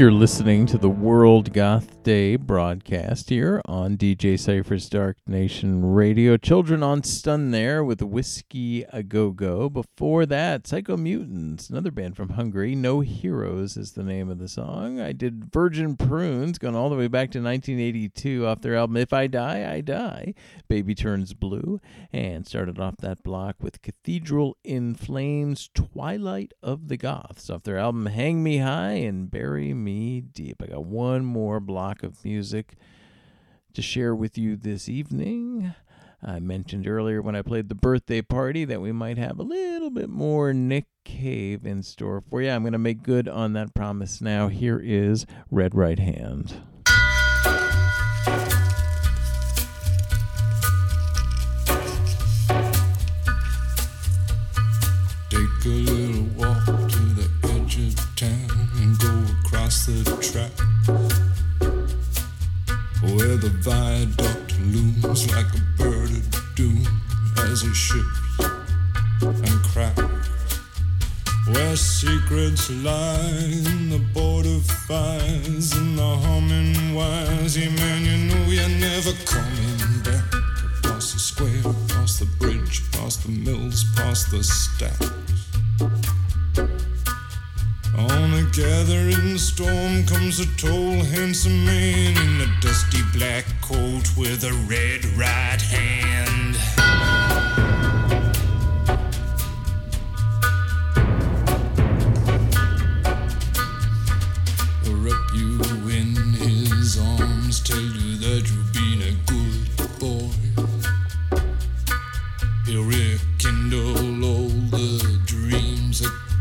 You're listening to the World Goth Day broadcast here on DJ Cypher's Dark Nation Radio. Children on Stun there with Whiskey A Go Go. Before that, Psycho Mutants, another band from Hungary. No Heroes is the name of the song. I did Virgin Prunes, going all the way back to 1982 off their album If I Die, I Die. Baby Turns Blue. And started off that block with Cathedral in Flames, Twilight of the Goths off their album Hang Me High and Bury Me Deep. I got one more block of music to share with you this evening. I mentioned earlier when I played the birthday party that we might have a little bit more Nick Cave in store for you. I'm going to make good on that promise now. Here is Red Right Hand. Take a little walk to the edge of town and go across the track where the viaduct looms like a bird of doom as it ships and cracks. Where secrets lie in the border fires and the humming wires. Yeah, man, you know you're never coming back. Across the square, across the bridge, past the mills, past the stacks. On a gathering storm comes a tall, handsome man in a dusty black coat with a red right hand. Wrap you in his arms, tell you that you've been a good boy. He'll rekindle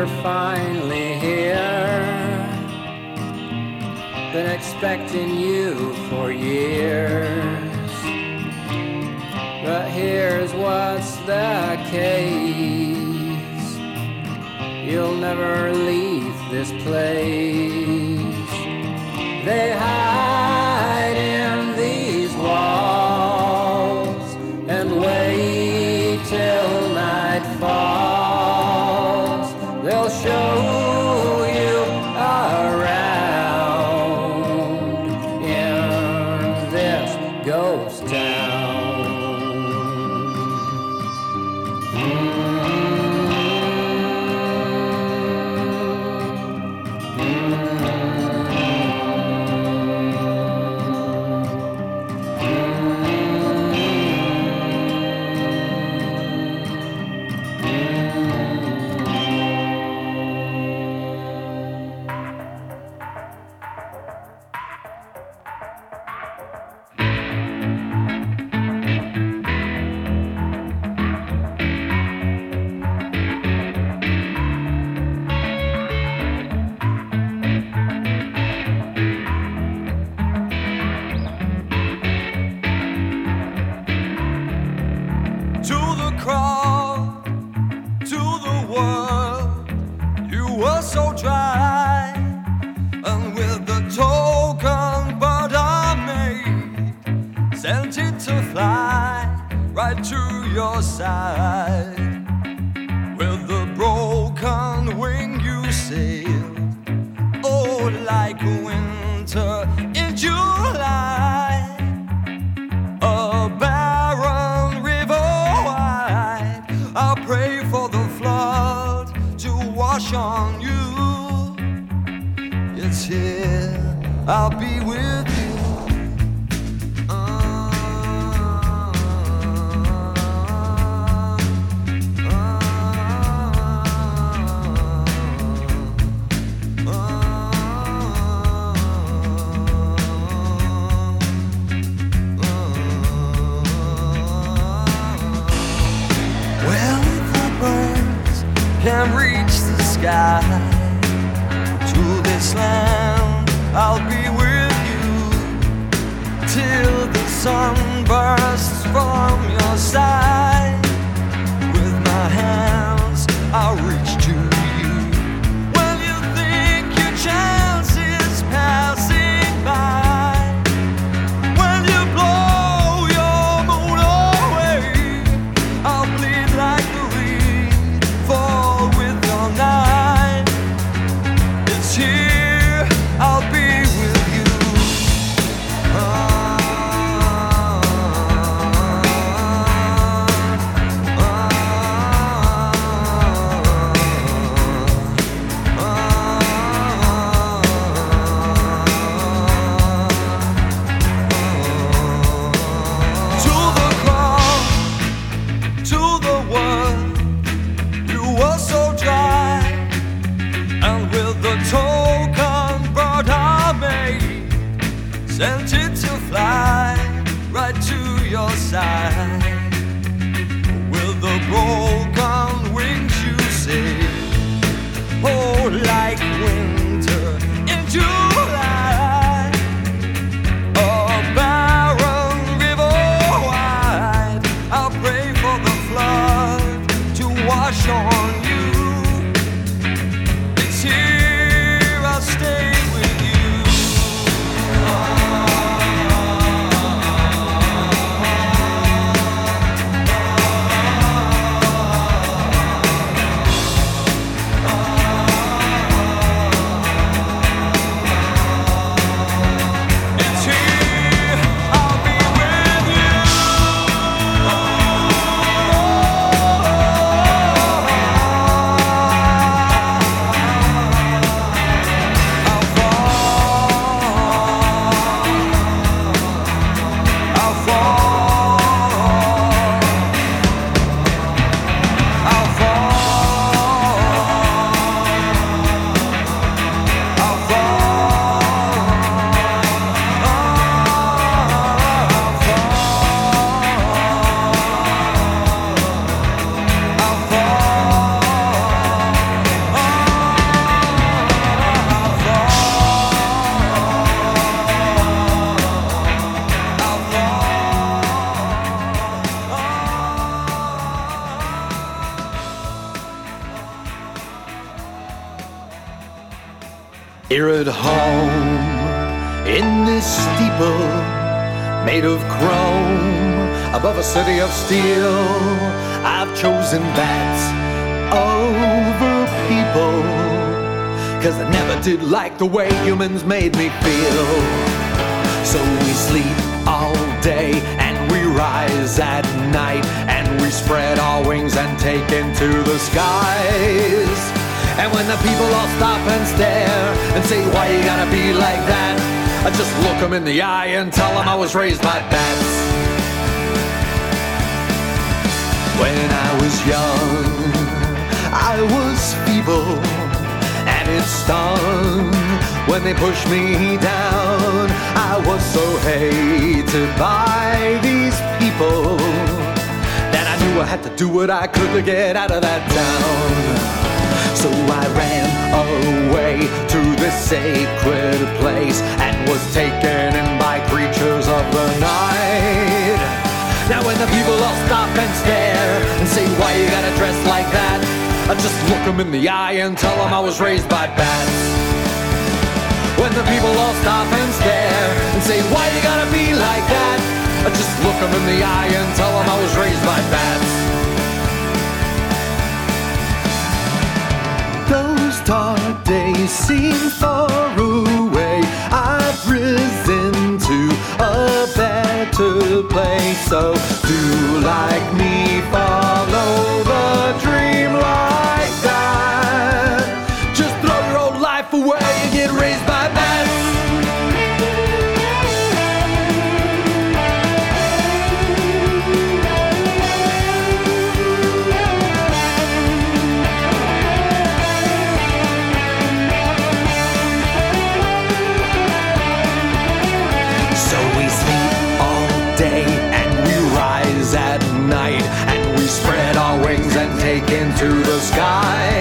you're finally here. Been expecting you At home, in this steeple made of chrome, above a city of steel, I've chosen bats over people. Cause I never did like the way humans made me feel. So we sleep all day and we rise at night and we spread our wings and take into the skies. And when the people all stop and stare and say, Why you gotta be like that? I just look them in the eye and tell them I was raised by bats. When I was young, I was feeble and it stung when they pushed me down. I was so hated by these people that I knew I had to do what I could to get out of that town. So I ran away to this sacred place and was taken in by creatures of the night. Now when the people all stop and stare and say, why you gotta dress like that? I just look them in the eye and tell them I was raised by bats. When the people all stop and stare and say, why you gotta be like that? I just look 'em in the eye and tell 'em I was raised by bats. Dark days seem far away. I've risen to a better place. So do like me, follow the dream like that. Just throw your old life away and get raised by into the skies.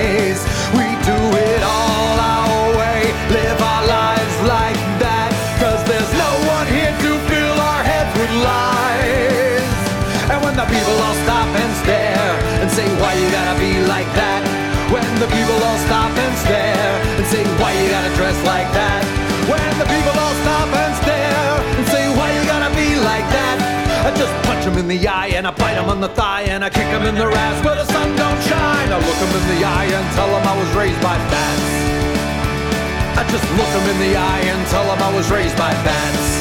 Them in the eye and I bite them on the thigh and I kick them in the ass where the sun don't shine. I look them in the eye and tell them I was raised by bats. I just look them in the eye and tell them I was raised by bats.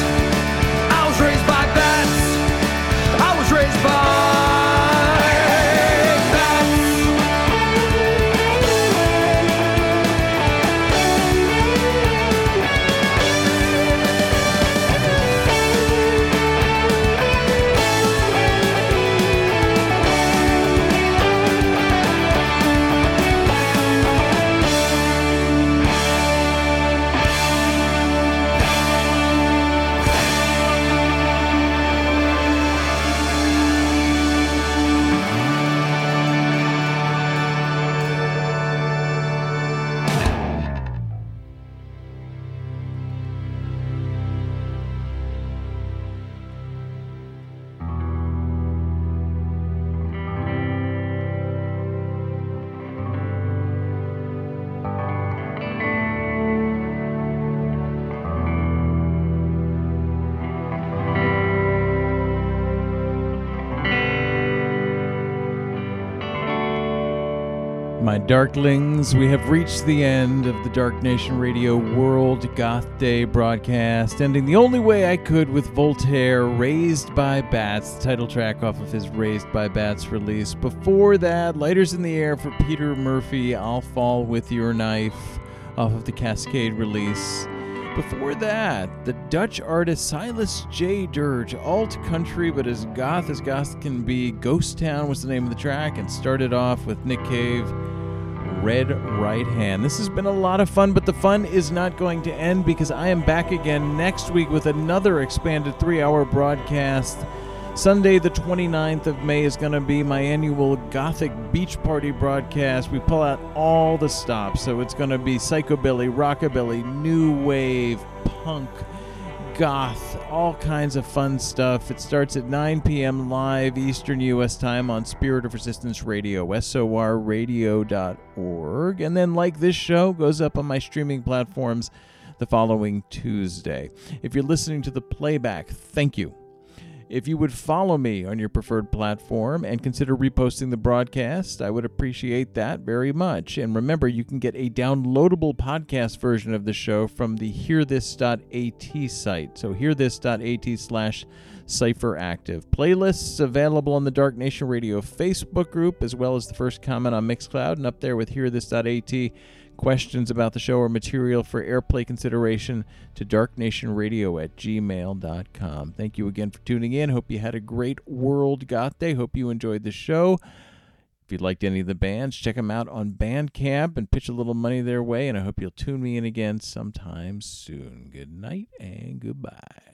Darklings, we have reached the end of the Dark Nation Radio World Goth Day broadcast, ending the only way I could with Voltaire, Raised by Bats, the title track off of his Raised by Bats release. Before that, Lighters in the Air for Peter Murphy, I'll Fall with Your Knife, off of the Cascade release. Before that, the Dutch artist Silas J. Dirge, alt country but as goth as goth can be. Ghost Town was the name of the track, and started off with Nick Cave, Red Right Hand. This has been a lot of fun, but the fun is not going to end because I am back again next week with another expanded three hour broadcast. Sunday, the 29th of May, is going to be my annual Gothic Beach Party broadcast. We pull out all the stops, so it's going to be psychobilly, rockabilly, new wave, punk, goth, all kinds of fun stuff. It starts at 9 p.m. live Eastern U.S. time on Spirit of Resistance Radio, sorradio.org. And then, like this show, goes up on my streaming platforms the following Tuesday. If you're listening to the playback, thank you. If you would follow me on your preferred platform and consider reposting the broadcast, I would appreciate that very much. And remember, you can get a downloadable podcast version of the show from the hearthis.at site. So hearthis.at slash cypheractive. Playlists available on the Dark Nation Radio Facebook group, as well as the first comment on Mixcloud, and up there with hearthis.at questions about the show or material for airplay consideration to darknationradio at gmail.com. Thank you again for tuning in. Hope you had a great World Goth Day. Hope you enjoyed the show. If you liked any of the bands, check them out on Bandcamp and pitch a little money their way. And I hope you'll tune me in again sometime soon. Good night and goodbye.